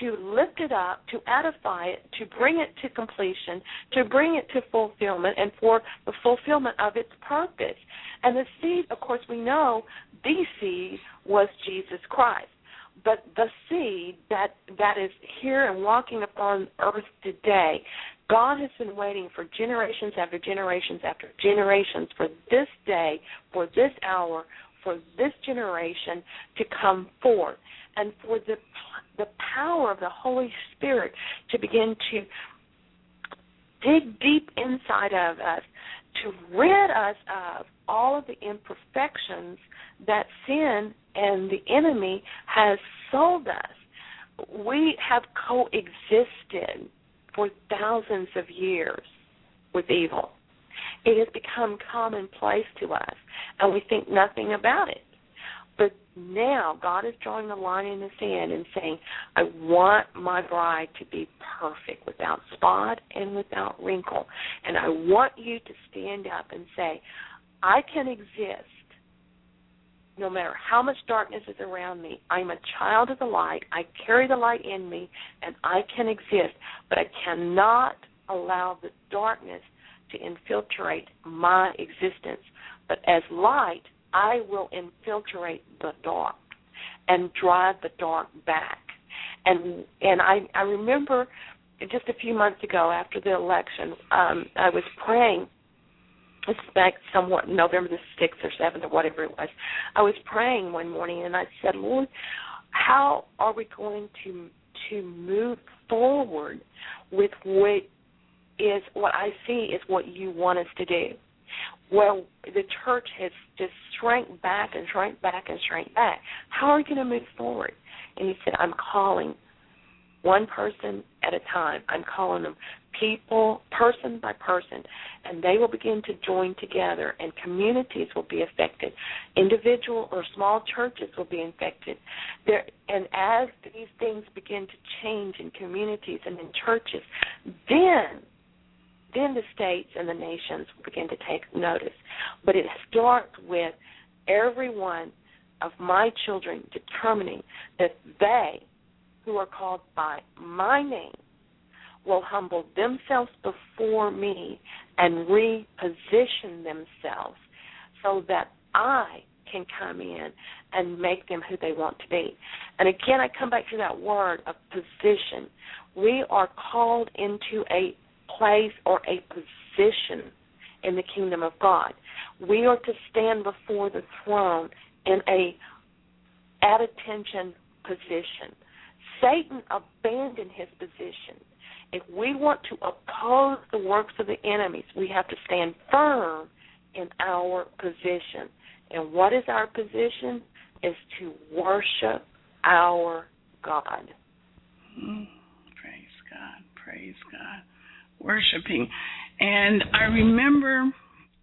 to lift it up, to edify it, to bring it to completion, to bring it to fulfillment, and for the fulfillment of its purpose. And the seed, of course, we know the seed was Jesus Christ. But the seed that that is here and walking upon earth today, God has been waiting for generations after generations after generations for this day, for this hour, for this generation to come forth, and for the the power of the Holy Spirit to begin to dig deep inside of us to rid us of all of the imperfections that sin and the enemy has sold us. We have coexisted for thousands of years with evil. It has become commonplace to us, and we think nothing about it. But now God is drawing the line in the sand and saying, I want my bride to be perfect, without spot and without wrinkle. And I want you to stand up and say, I can exist no matter how much darkness is around me. I'm a child of the light. I carry the light in me, and I can exist. But I cannot allow the darkness to infiltrate my existence. But as light, I will infiltrate the dark and drive the dark back. And and I I remember just a few months ago after the election, um, I was praying. Back somewhat November the sixth or seventh or whatever it was. I was praying one morning and I said, Lord, how are we going to to move forward with what is what I see is what you want us to do well, the church has just shrank back and shrank back and shrank back. How are we going to move forward? And he said, I'm calling one person at a time. I'm calling them people, person by person, and they will begin to join together, and communities will be affected. Individual or small churches will be infected. There, and as these things begin to change in communities and in churches, then then the states and the nations will begin to take notice. But it starts with every one of my children determining that they, who are called by my name, will humble themselves before me and reposition themselves so that I can come in and make them who they want to be. And again, I come back to that word of position. We are called into a place or a position in the kingdom of God. We are to stand before the throne in a at attention position. Satan abandoned his position. If we want to oppose the works of the enemies, we have to stand firm in our position. And what is our position? is to worship our God. Mm, praise God. Praise God. Worshiping. And I remember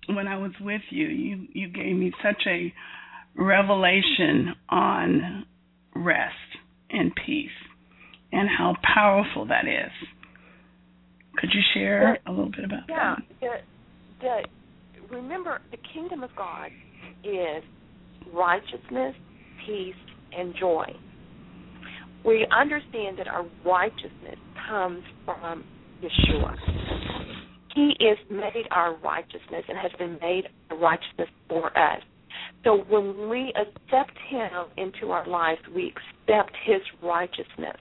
when I was with you, you, you gave me such a revelation on rest and peace and how powerful that is. Could you share a little bit about that? Yeah, the, the remember the kingdom of God is righteousness, peace, and joy. We understand that our righteousness comes from Yeshua. He is made our righteousness and has been made righteousness for us. So when we accept Him into our lives, we accept His righteousness.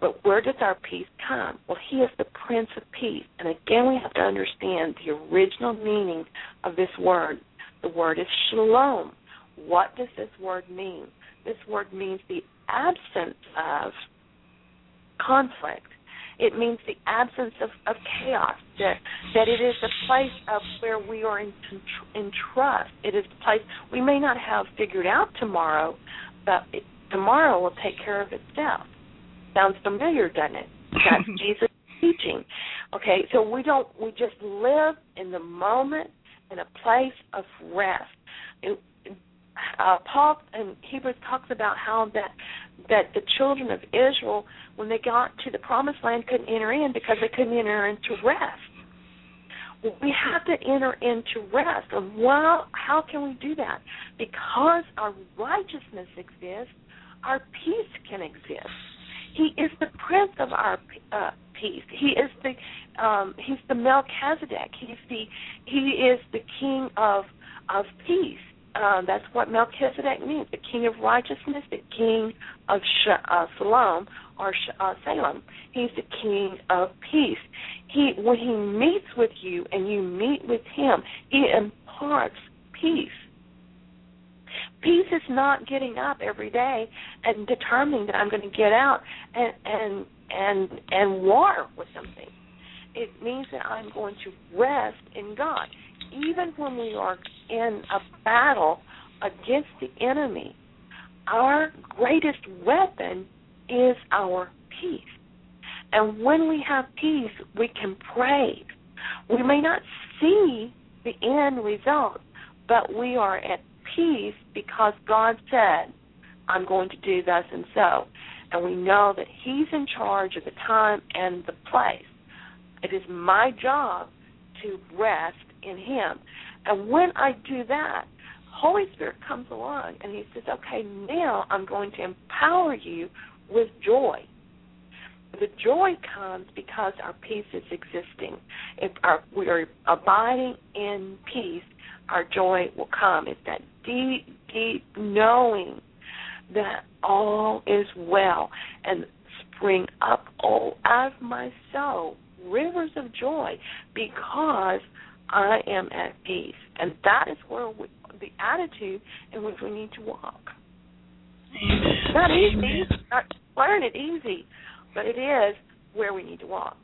But where does our peace come? Well, He is the Prince of Peace. And again, we have to understand the original meaning of this word. The word is shalom. What does this word mean? This word means the absence of conflict. It means the absence of, of chaos. That that it is a place of where we are in in trust. It is a place we may not have figured out tomorrow, but it, tomorrow will take care of itself. Sounds familiar, doesn't it? That's [laughs] Jesus' teaching. Okay, so we don't. We just live in the moment in a place of rest. It, uh, Paul in Hebrews talks about how that that the children of Israel, when they got to the promised land, couldn't enter in because they couldn't enter into rest. We have to enter into rest. And well, how can we do that? Because our righteousness exists, our peace can exist. He is the prince of our uh, peace. He is the um, he's the Melchizedek. He's the he is the king of of peace. Uh, that's what Melchizedek means, the king of righteousness, the king of Sh- uh, Shalom or Sh- uh, Salem. He's the king of peace. He, when he meets with you and you meet with him, he imparts peace. Peace is not getting up every day and determining that I'm going to get out and and and and war with something. It means that I'm going to rest in God even when we are in a battle against the enemy, our greatest weapon is our peace. And when we have peace, we can pray. We may not see the end result, but we are at peace because God said, I'm going to do thus and so. And we know that He's in charge of the time and the place. It is my job to rest in Him. And when I do that, Holy Spirit comes along and He says, okay, now I'm going to empower you with joy. The joy comes because our peace is existing. If our, we are abiding in peace, our joy will come. It's that deep, deep knowing that all is well and spring up all out of my soul rivers of joy because I am at peace. And that is where we, the attitude in which we need to walk. Amen. Not easy. Amen. Not learn it easy, but it is where we need to walk.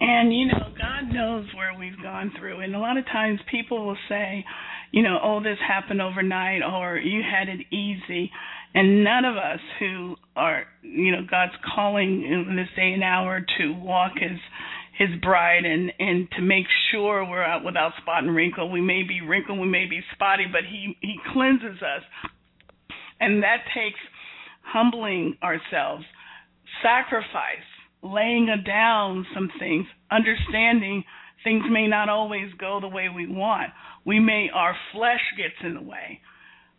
And you know, God knows where we've gone through. And a lot of times people will say, you know, oh, this happened overnight or you had it easy. And none of us who are, you know, God's calling in this day and hour to walk as his bride and and to make sure we're out without spot and wrinkle. We may be wrinkled, we may be spotty, but he he cleanses us. And that takes humbling ourselves, sacrifice, laying down some things, understanding things may not always go the way we want. We may our flesh gets in the way.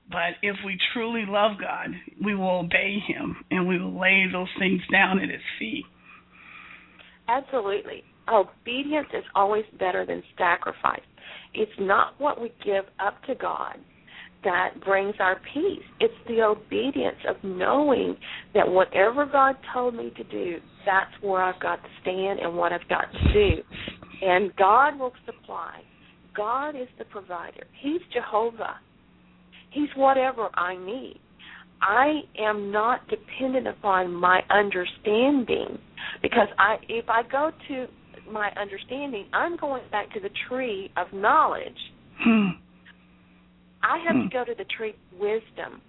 But if we truly love God, we will obey him and we will lay those things down at his feet. Absolutely. Obedience is always better than sacrifice. It's not what we give up to God that brings our peace. It's the obedience of knowing that whatever God told me to do, that's where I've got to stand and what I've got to do. And God will supply. God is the provider. He's Jehovah. He's whatever I need. I am not dependent upon my understanding because I if I go to my understanding, I'm going back to the tree of knowledge. Hmm. I have Hmm. to go to the tree of wisdom.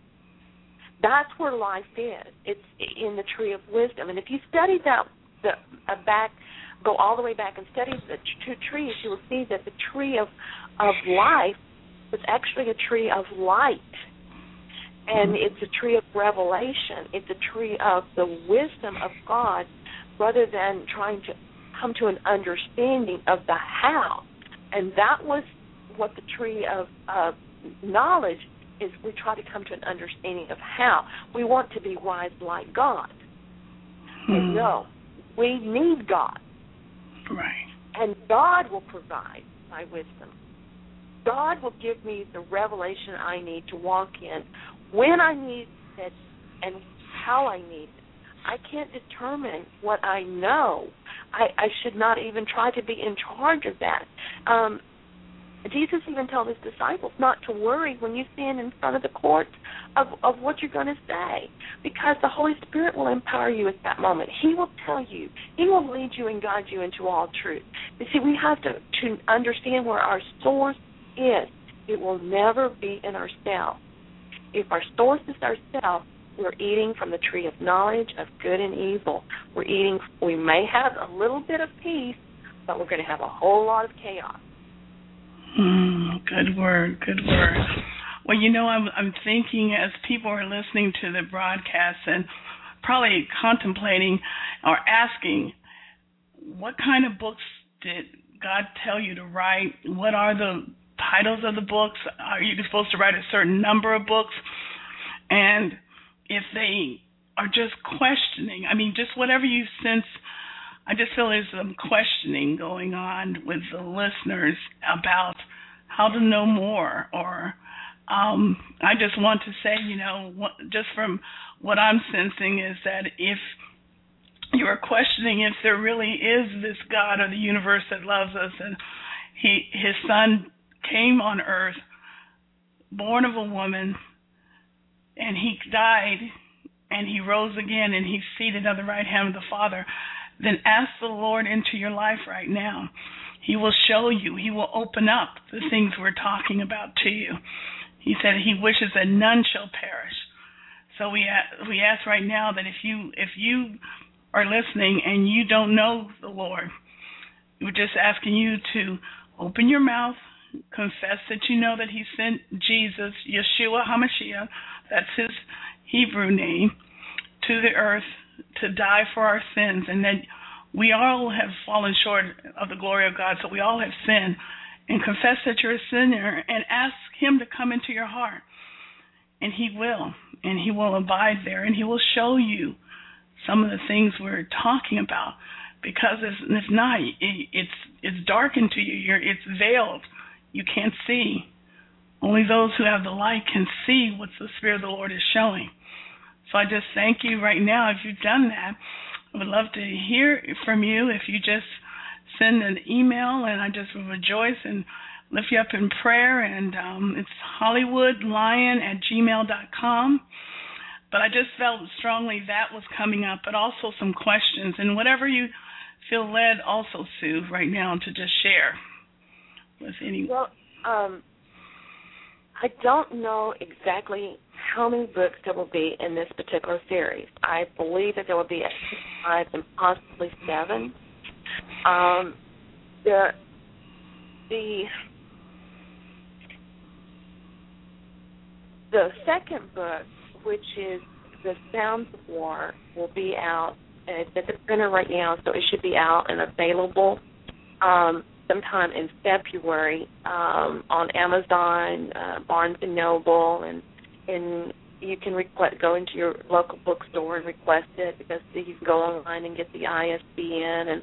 That's where life is. It's in the tree of wisdom. And if you study that the uh, back, go all the way back and study the two trees, you will see that the tree of of life was actually a tree of light, and it's a tree of revelation. It's a tree of the wisdom of God, rather than trying to come to an understanding of the how. And that was what the tree of uh, knowledge is. We try to come to an understanding of how. We want to be wise like God. Hmm. no, we need God, Right. and God will provide my wisdom. God will give me the revelation I need to walk in when I need it and how I need it. I can't determine what I know. I, I should not even try to be in charge of that. Um, Jesus even told his disciples not to worry when you stand in front of the court of, of what you're going to say, because the Holy Spirit will empower you at that moment. He will tell you. He will lead you and guide you into all truth. You see, we have to to understand where our source is. It will never be in ourselves. If our source is ourselves, we're eating from the tree of knowledge of good and evil. We're eating. We may have a little bit of peace, but we're going to have a whole lot of chaos. Mm, good word, good word. Well, you know, I'm I'm thinking as people are listening to the broadcast and probably contemplating or asking, what kind of books did God tell you to write? What are the titles of the books? Are you supposed to write a certain number of books? And if they are just questioning, I mean, just whatever you sense I just feel there's some questioning going on with the listeners about how to know more or um I just want to say, you know, just from what I'm sensing is that if you are questioning if there really is this God of the universe that loves us and he his son came on earth born of a woman and he died and he rose again and he's seated at the right hand of the Father then ask the Lord into your life right now. He will show you. He will open up the things we're talking about to you. He said he wishes that none shall perish. So we a- we ask right now that if you if you are listening and you don't know the Lord, we're just asking you to open your mouth, confess that you know that He sent Jesus, Yeshua Hamashiach, that's His Hebrew name, to the earth to die for our sins and that we all have fallen short of the glory of God, so we all have sinned. And confess that you're a sinner and ask Him to come into your heart. And He will. And He will abide there and He will show you some of the things we're talking about. Because it's, it's not, it, it's it's darkened to you. You're, it's veiled. You can't see. Only those who have the light can see what the Spirit of the Lord is showing. So I just thank you right now if you've done that. I would love to hear from you if you just send an email and I just rejoice and lift you up in prayer and um, it's hollywoodlion at gmail.com. But I just felt strongly that was coming up, but also some questions and whatever you feel led also, Sue, right now to just share anyone. Well, um, I don't know exactly how many books there will be in this particular series. I believe that there will be five and possibly seven. Um, the the the second book, which is the Sounds of War, will be out. It's at the printer right now, so it should be out and available um, sometime in February um, on Amazon, uh, Barnes and Noble, and and you can request go into your local bookstore and request it because you can go online and get the ISBN, and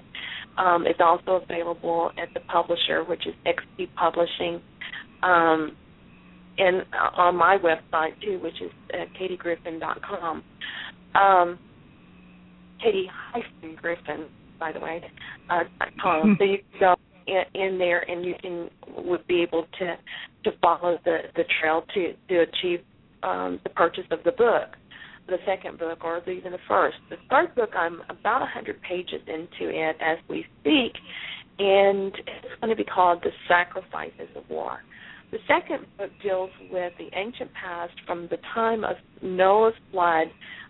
um, it's also available at the publisher, which is XP Publishing, um, and uh, on my website too, which is uh, katiegriffin.com. Um, Katie hyphen Griffin, by the way. Uh, .com. [laughs] so you can go in, in there and you can would be able to to follow the the trail to to achieve um, the purchase of the book, the second book, or even the first. The third book, I'm about a hundred pages into it as we speak, and it's going to be called "The Sacrifices of War." The second book deals with the ancient past from the time of Noah's flood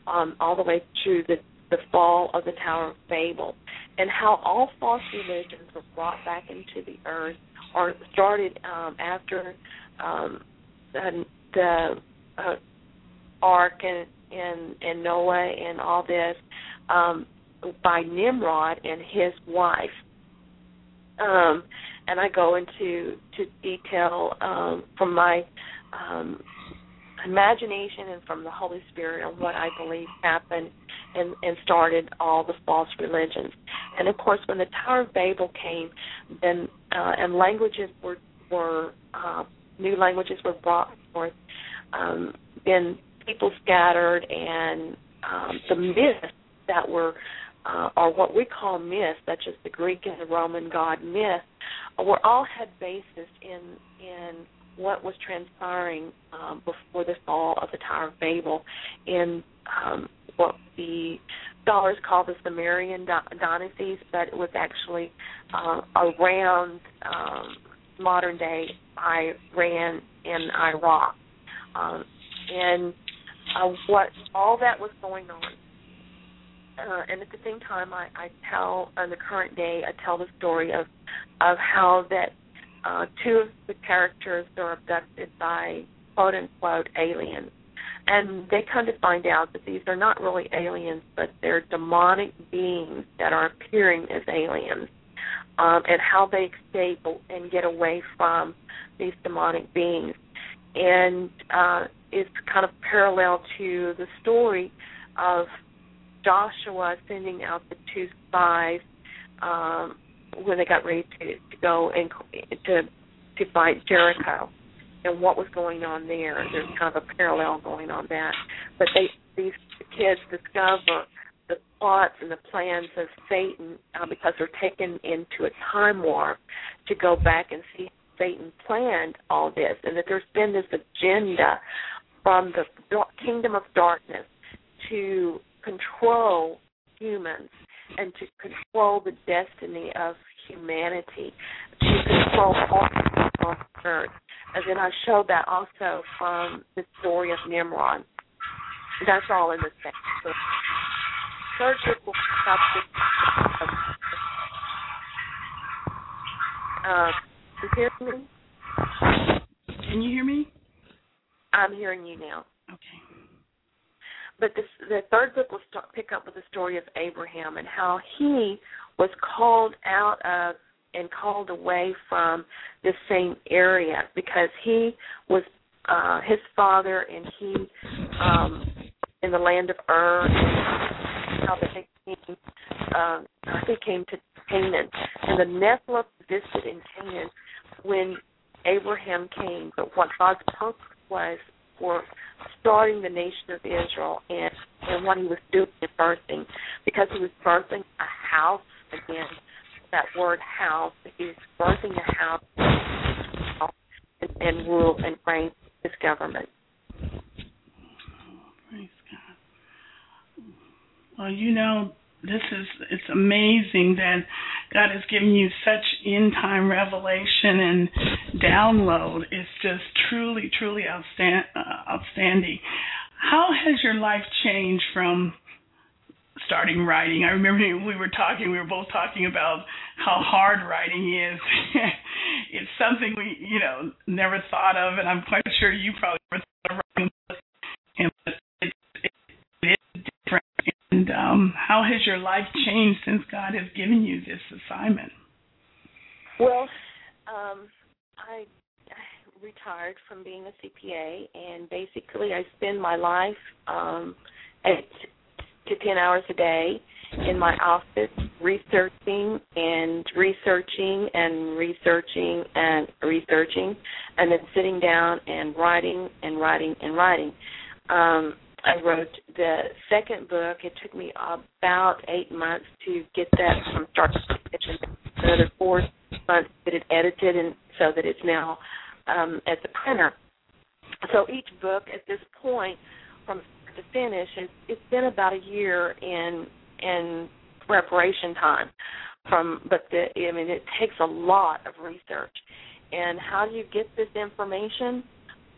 um, all the way to the, the fall of the Tower of Babel, and how all false religions were brought back into the earth or started um, after um, the, the uh, ark and, and and Noah and all this um, by Nimrod and his wife. Um, and I go into to detail um, from my um, imagination and from the Holy Spirit on what I believe happened and, and started all the false religions. And of course, when the Tower of Babel came, then uh, and languages were were uh, new languages were brought forth. Um, then people scattered, and um, the myths that were uh, or what we call myths, such as the Greek and the Roman god myth, were all had basis in in what was transpiring um, before the fall of the Tower of Babel in um, what the scholars call the Sumerian dynasties, but it was actually uh, around um, modern day Iran and Iraq. Um, and uh, what all that was going on uh, and at the same time, I, I tell on the current day, I tell the story of of how that uh, two of the characters are abducted by quote unquote aliens, and they come to find out that these are not really aliens, but they're demonic beings that are appearing as aliens, um, and how they escape and get away from these demonic beings, and uh, it's kind of parallel to the story of Joshua sending out the two spies um, when they got ready to, to go and to to fight Jericho, and what was going on there. There's kind of a parallel going on that, but they these kids discover the plots and the plans of Satan uh, because they're taken into a time warp to go back and see Satan planned all this, and that there's been this agenda from the kingdom of darkness to control humans and to control the destiny of humanity, to control all on earth. And then I showed that also from the story of Nimrod. That's all in the second book. Third book will stop this. Uh, you hear me? Can you hear me? I'm hearing you now. Okay. But this, the third book will start, pick up with the story of Abraham and how he was called out of and called away from this same area because he was uh his father and he um in the land of Ur how they came um they came to Canaan. And the Nephilim visited in Canaan when Abraham came but what God's purpose was starting the nation of Israel and, and what he was doing and birthing because he was birthing a house again that word house he was birthing a house and, and rule and reign his government Praise God. Well, you know, this is it's amazing that God has given you such in time revelation and download. It's just truly, truly outstand, uh, outstanding. How has your life changed from starting writing? I remember [laughs] we were talking, we were both talking about how hard writing is. [laughs] it's something we, you know, never thought of, and I'm quite sure you probably never thought of writing. And it's, it, it is different. And um, how has your life changed since God has given you this assignment? Well, um, I, I retired from being a CPA, and basically I spend my life um, eight to ten hours a day in my office researching and researching and researching and researching, and then sitting down and writing and writing and writing. Um, I wrote the second book. It took me about eight months to get that from start to finish, another four months to get it edited, and so that it's now um, at the printer. So each book at this point, from start to finish, it's, it's been about a year in in preparation time. From but the I mean it takes a lot of research, And how do you get this information?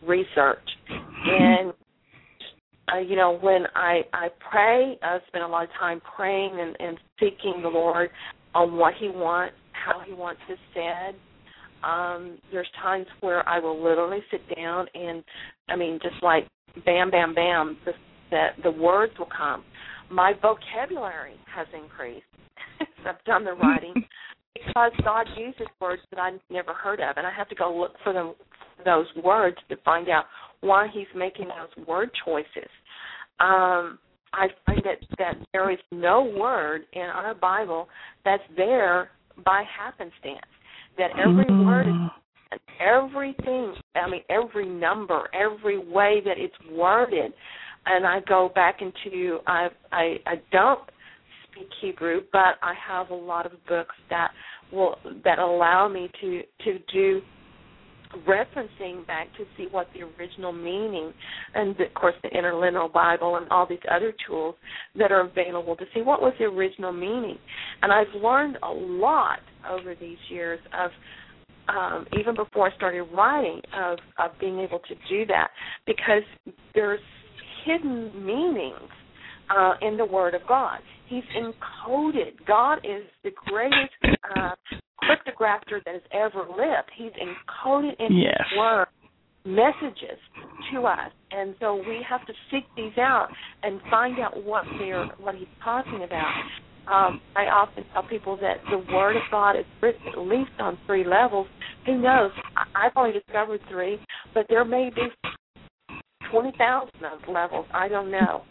Research. And uh, you know, when I I pray, I spend a lot of time praying and, and seeking the Lord on what He wants, how He wants this said. Um, there's times where I will literally sit down and, I mean, just like bam, bam, bam, the, that the words will come. My vocabulary has increased. [laughs] I've done the writing [laughs] because God uses words that I've never heard of, and I have to go look for them those words to find out why He's making those word choices. Um, I find that that there is no word in our Bible that's there by happenstance. That every word is everything i mean every number every way that it's worded and i go back into i i i don't speak hebrew but i have a lot of books that will that allow me to to do referencing back to see what the original meaning and of course the interlinear bible and all these other tools that are available to see what was the original meaning and i've learned a lot over these years of um, even before I started writing of of being able to do that because there's hidden meanings uh, in the Word of God. He's encoded. God is the greatest uh, cryptographer that has ever lived. He's encoded in Yes. His Word messages to us, and so we have to seek these out and find out what they're what He's talking about. Um, I often tell people that the Word of God is written at least on three levels. Who knows? I've only discovered three, but there may be twenty thousand of levels. I don't know.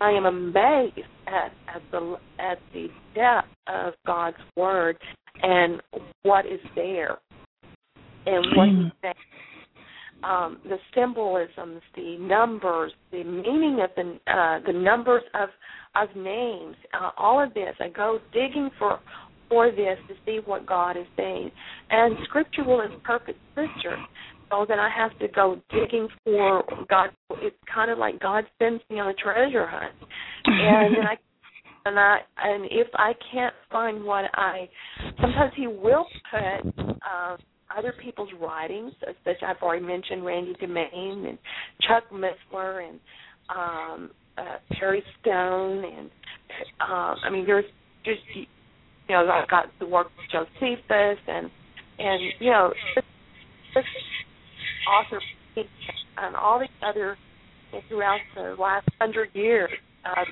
I am amazed at at the at the depth of God's Word and what is there and what He's saying. Um, the symbolisms, the numbers, the meaning of the uh, the numbers of of names, uh, all of this. I go digging for for this to see what God is saying, and Scripture will interpret Scripture. So then I have to go digging for God. It's kind of like God sends me on a treasure hunt, and then I and I and if I can't find what I, sometimes He will put. Uh, other people's writings, such I've already mentioned Randy DeMain and Chuck Missler and um, uh, Terry Stone, and um, I mean, there's just you know I've got the work of Josephus and and you know this author and all these other throughout the last hundred years. Uh,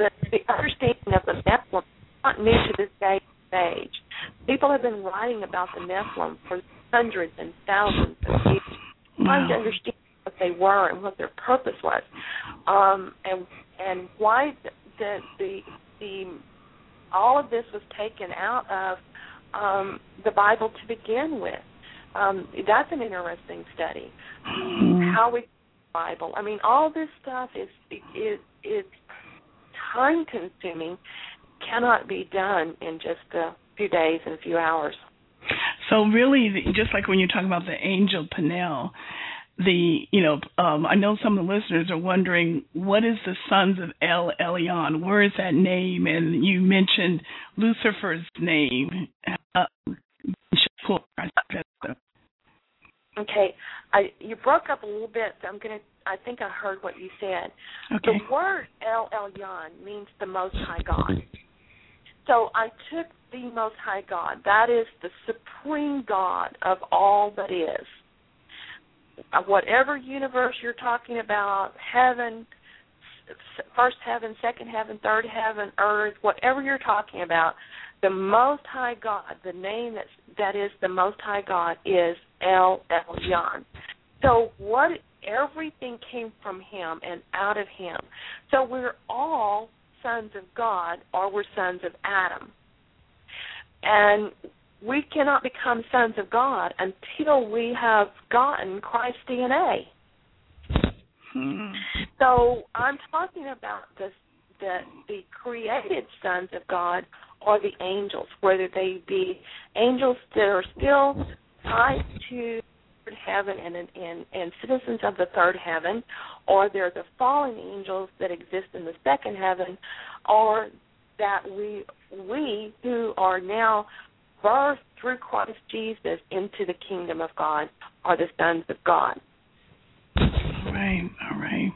the, the understanding of the Nephilim is not new to this day and age. People have been writing about the Nephilim for hundreds and thousands of years, trying to understand what they were and what their purpose was, um, and and why the, the the all of this was taken out of um, the Bible to begin with. Um, that's an interesting study. Mhm. How we Bible. I mean, all this stuff is is is time consuming. Cannot be done in just a few days and a few hours. So really, just like when you talk about the angel Panel, the you know, um, I know some of the listeners are wondering what is the sons of El Elyon? Where is that name? And you mentioned Lucifer's name. Uh, Okay, I you broke up a little bit. So I'm gonna. I think I heard what you said. okay. The word El Elyon means the Most High God. So I took the Most High God. That is the supreme God of all that is. Uh, Whatever universe you're talking about, heaven, first heaven, second heaven, third heaven, earth, whatever you're talking about, the Most High God, the name that's, that is the Most High God is El Elyon. So what everything came from him and out of him. So we're all sons of God or we're sons of Adam. And we cannot become sons of God until we have gotten Christ's DNA. Hmm. So I'm talking about the the the created sons of God or the angels, whether they be angels that are still tied to third heaven and, and and citizens of the third heaven, or they're the fallen angels that exist in the second heaven, or that we we who are now birth through Christ Jesus into the kingdom of God are the sons of God. All right, all right.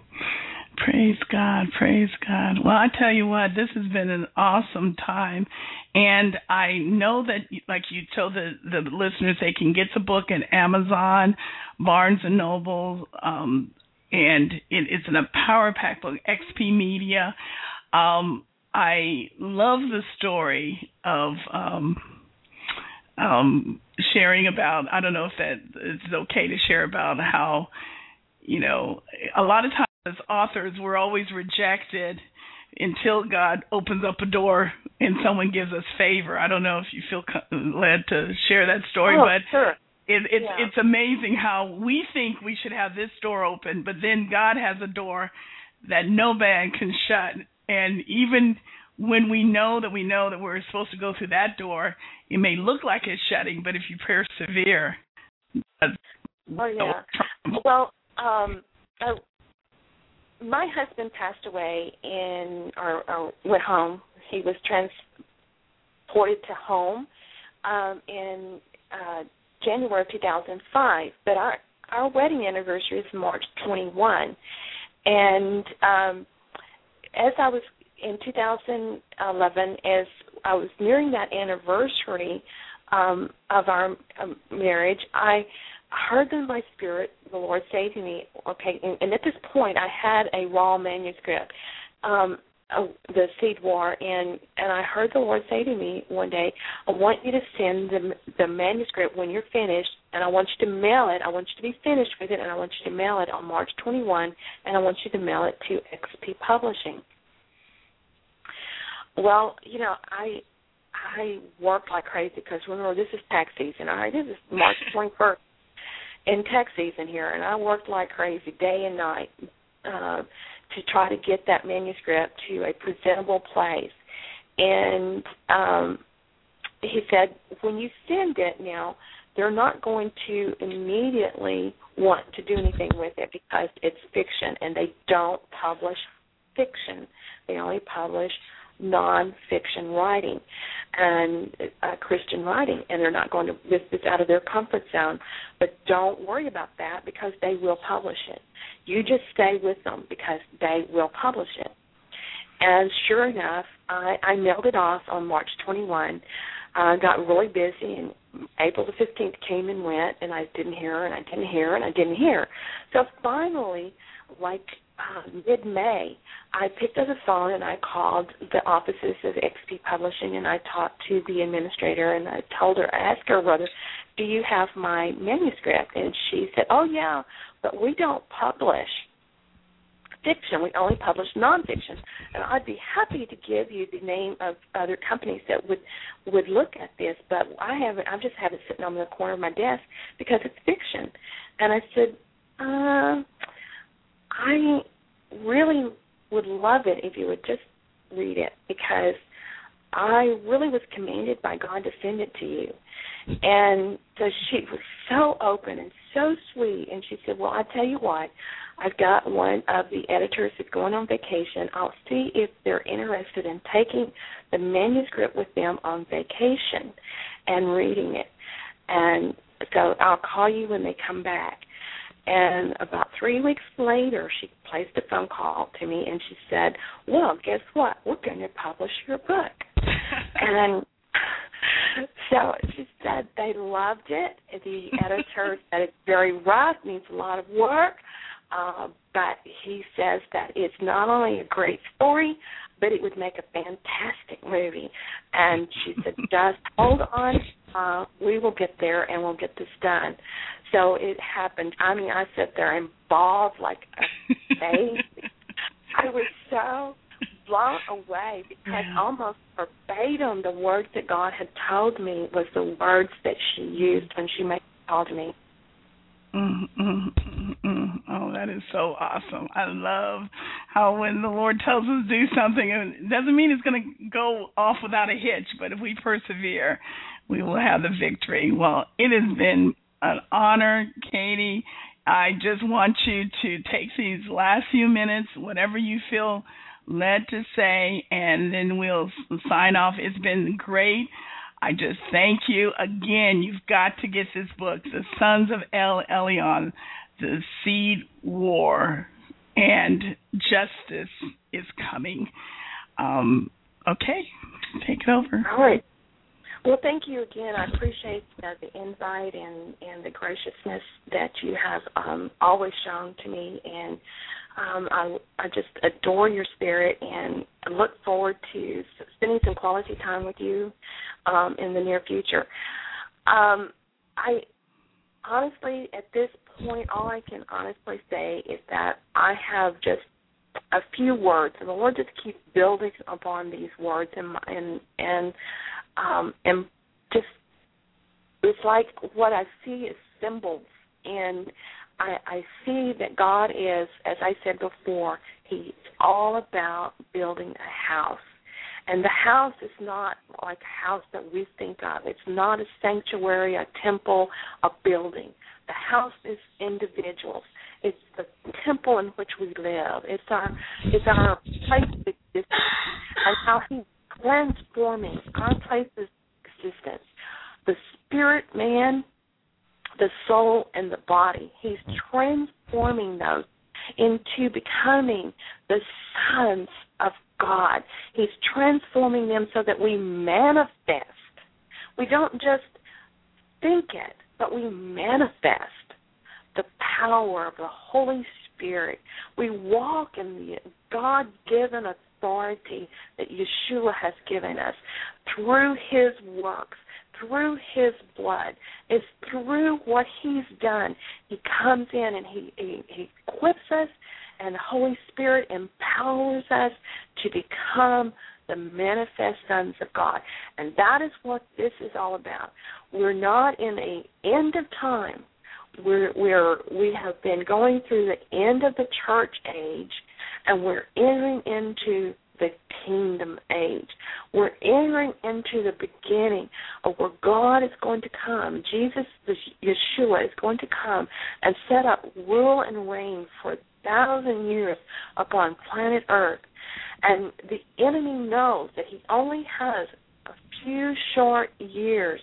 Praise God, praise God. Well, I tell you what, this has been an awesome time, and I know that, like you told the the listeners, they can get the book at Amazon, Barnes and Noble, um, and it, it's in a power pack book, XP Media. Um, I love the story of um, um, sharing about. I don't know if that it's okay to share about how you know a lot of times as authors we're always rejected until God opens up a door and someone gives us favor. I don't know if you feel led to share that story, oh, but sure. it, it's Yeah. it's amazing how we think we should have this door open, but then God has a door that no man can shut. And even when we know that we know that we're supposed to go through that door, it may look like it's shutting, but if you persevere, Oh yeah. Well, um, uh, my husband passed away in or, or went home. He was transported to home um, in uh, January of 2005. But our our wedding anniversary is March 21, and um, as I was in 2011, as I was nearing that anniversary um, of our um, marriage, I heard in my spirit the Lord say to me, okay, and, and at this point I had a raw manuscript, um, of the seed war, and and I heard the Lord say to me one day, I want you to send the the manuscript when you're finished, and I want you to mail it. I want you to be finished with it, and I want you to mail it on March 21, and I want you to mail it to XP Publishing. Well, you know, I I worked like crazy because remember this is tax season. All right, this is March [laughs] 21st in tax season here, and I worked like crazy day and night uh, to try to get that manuscript to a presentable place. And um, he said, when you send it now, they're not going to immediately want to do anything with it because it's fiction, and they don't publish fiction. They only publish non-fiction writing and uh, Christian writing, and they're not going to. This is out of their comfort zone. But don't worry about that because they will publish it. You just stay with them because they will publish it. And sure enough, I, I mailed it off on March 21. I got really busy, and April the 15th came and went, and I didn't hear, and I didn't hear, and I didn't hear. So finally, like uh, mid-May, I picked up the phone and I called the offices of XP Publishing, and I talked to the administrator, and I told her, I asked her rather, do you have my manuscript? And she said, oh yeah, but we don't publish fiction. We only publish nonfiction. And I'd be happy to give you the name of other companies that would would look at this, but I haven't. I just have it sitting on the corner of my desk because it's fiction. And I said, uh, I really would love it if you would just read it because I really was commanded by God to send it to you. And so she was so open and so sweet. And she said, Well, I tell you what, I've got one of the editors that's going on vacation. I'll see if they're interested in taking the manuscript with them on vacation and reading it. And so I'll call you when they come back. And about three weeks later, she placed a phone call to me and she said, Well, guess what? We're going to publish your book. [laughs] and so she said they loved it. The editor [laughs] said it's very rough, needs a lot of work, uh, but he says that it's not only a great story, but it would make a fantastic movie. And she said, [laughs] just hold on, uh, we will get there and we'll get this done. So it happened. I mean, I sat there and bawled like a baby. [laughs] I was so blown away because Yeah. almost verbatim the words that God had told me was the words that she used when she made call to me. Mm, mm, mm, mm. Oh, that is so awesome. I love how when the Lord tells us to do something, it doesn't mean it's going to go off without a hitch, but if we persevere, we will have the victory. Well, it has been an honor, Katie. I just want you to take these last few minutes, whatever you feel led to say, and then we'll sign off. It's been great. I just thank you again. You've got to get this book, The Sons of El Elyon, The Seed War, and Justice is Coming. Um, okay, take it over. All right. Well, thank you again. I appreciate uh, the invite and, and the graciousness that you have um, always shown to me, and um, I, I just adore your spirit and look forward to spending some quality time with you um, in the near future. Um, I honestly, at this point, all I can honestly say is that I have just a few words, and the Lord just keeps building upon these words, and and and um, and just it's like what I see is symbols, and I, I see that God is, as I said before, He's all about building a house. And the house is not like a house that we think of. It's not a sanctuary, a temple, a building. The house is individuals. It's the temple in which we live. It's our it's our place of existence and how He's transforming our place of existence. The spirit man, the soul, and the body. He's hmm. transforming those into becoming the sons of God. He's transforming them so that we manifest. We don't just think it, but we manifest the power of the Holy Spirit. We walk in the God given authority that Yeshua has given us through his works, through his blood. It's through what he's done. He comes in and he, he, he equips us, and the Holy Spirit empowers us to become the manifest sons of God. And that is what this is all about. We're not in a end of time. We're we're we have been going through the end of the church age and we're entering into the kingdom age. We're entering into the beginning of where God is going to come. Jesus, Yeshua, is going to come and set up rule and reign for a thousand years upon planet Earth. And the enemy knows that he only has a few short years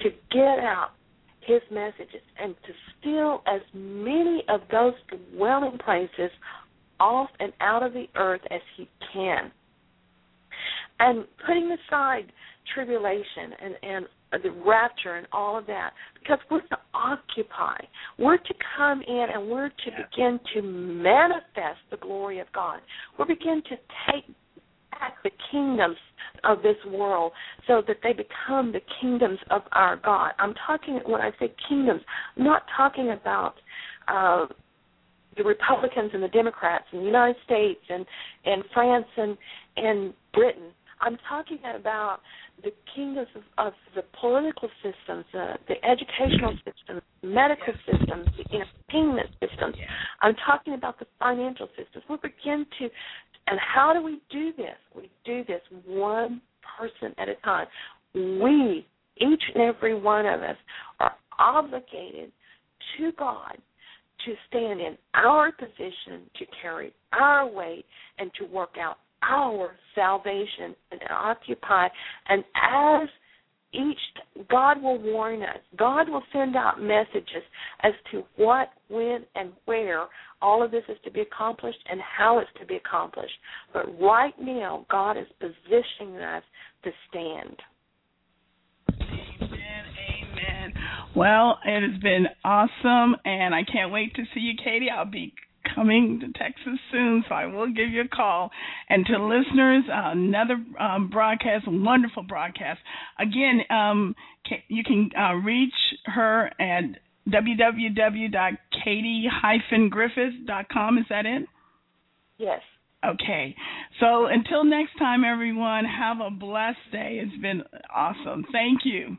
to get out his messages and to steal as many of those dwelling places off and out of the earth as he can. And putting aside tribulation and, and the rapture and all of that, because we're to occupy. We're to come in and we're to Yeah. begin to manifest the glory of God. We're begin to take back the kingdoms of this world so that they become the kingdoms of our God. I'm talking when I say kingdoms, I'm not talking about uh the Republicans and the Democrats in the United States and and France and and Britain. I'm talking about the kingdoms of, of the political systems, uh, the educational systems, medical systems, the entertainment systems. I'm talking about the financial systems. We begin to, and how do we do this? We do this one person at a time. We, each and every one of us, are obligated to God to stand in our position, to carry our weight, and to work out our salvation and occupy. And as each, God will warn us. God will send out messages as to what, when, and where all of this is to be accomplished and how it's to be accomplished. But right now, God is positioning us to stand. Amen. Well, it has been awesome, and I can't wait to see you, Katie. I'll be coming to Texas soon, so I will give you a call. And to listeners, uh, another um, broadcast, wonderful broadcast. Again, um, you can uh, reach her at www.katie-griffith.com. Is that it? Yes. Okay. So until next time, everyone, have a blessed day. It's been awesome. Thank you.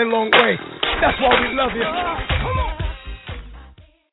Us. you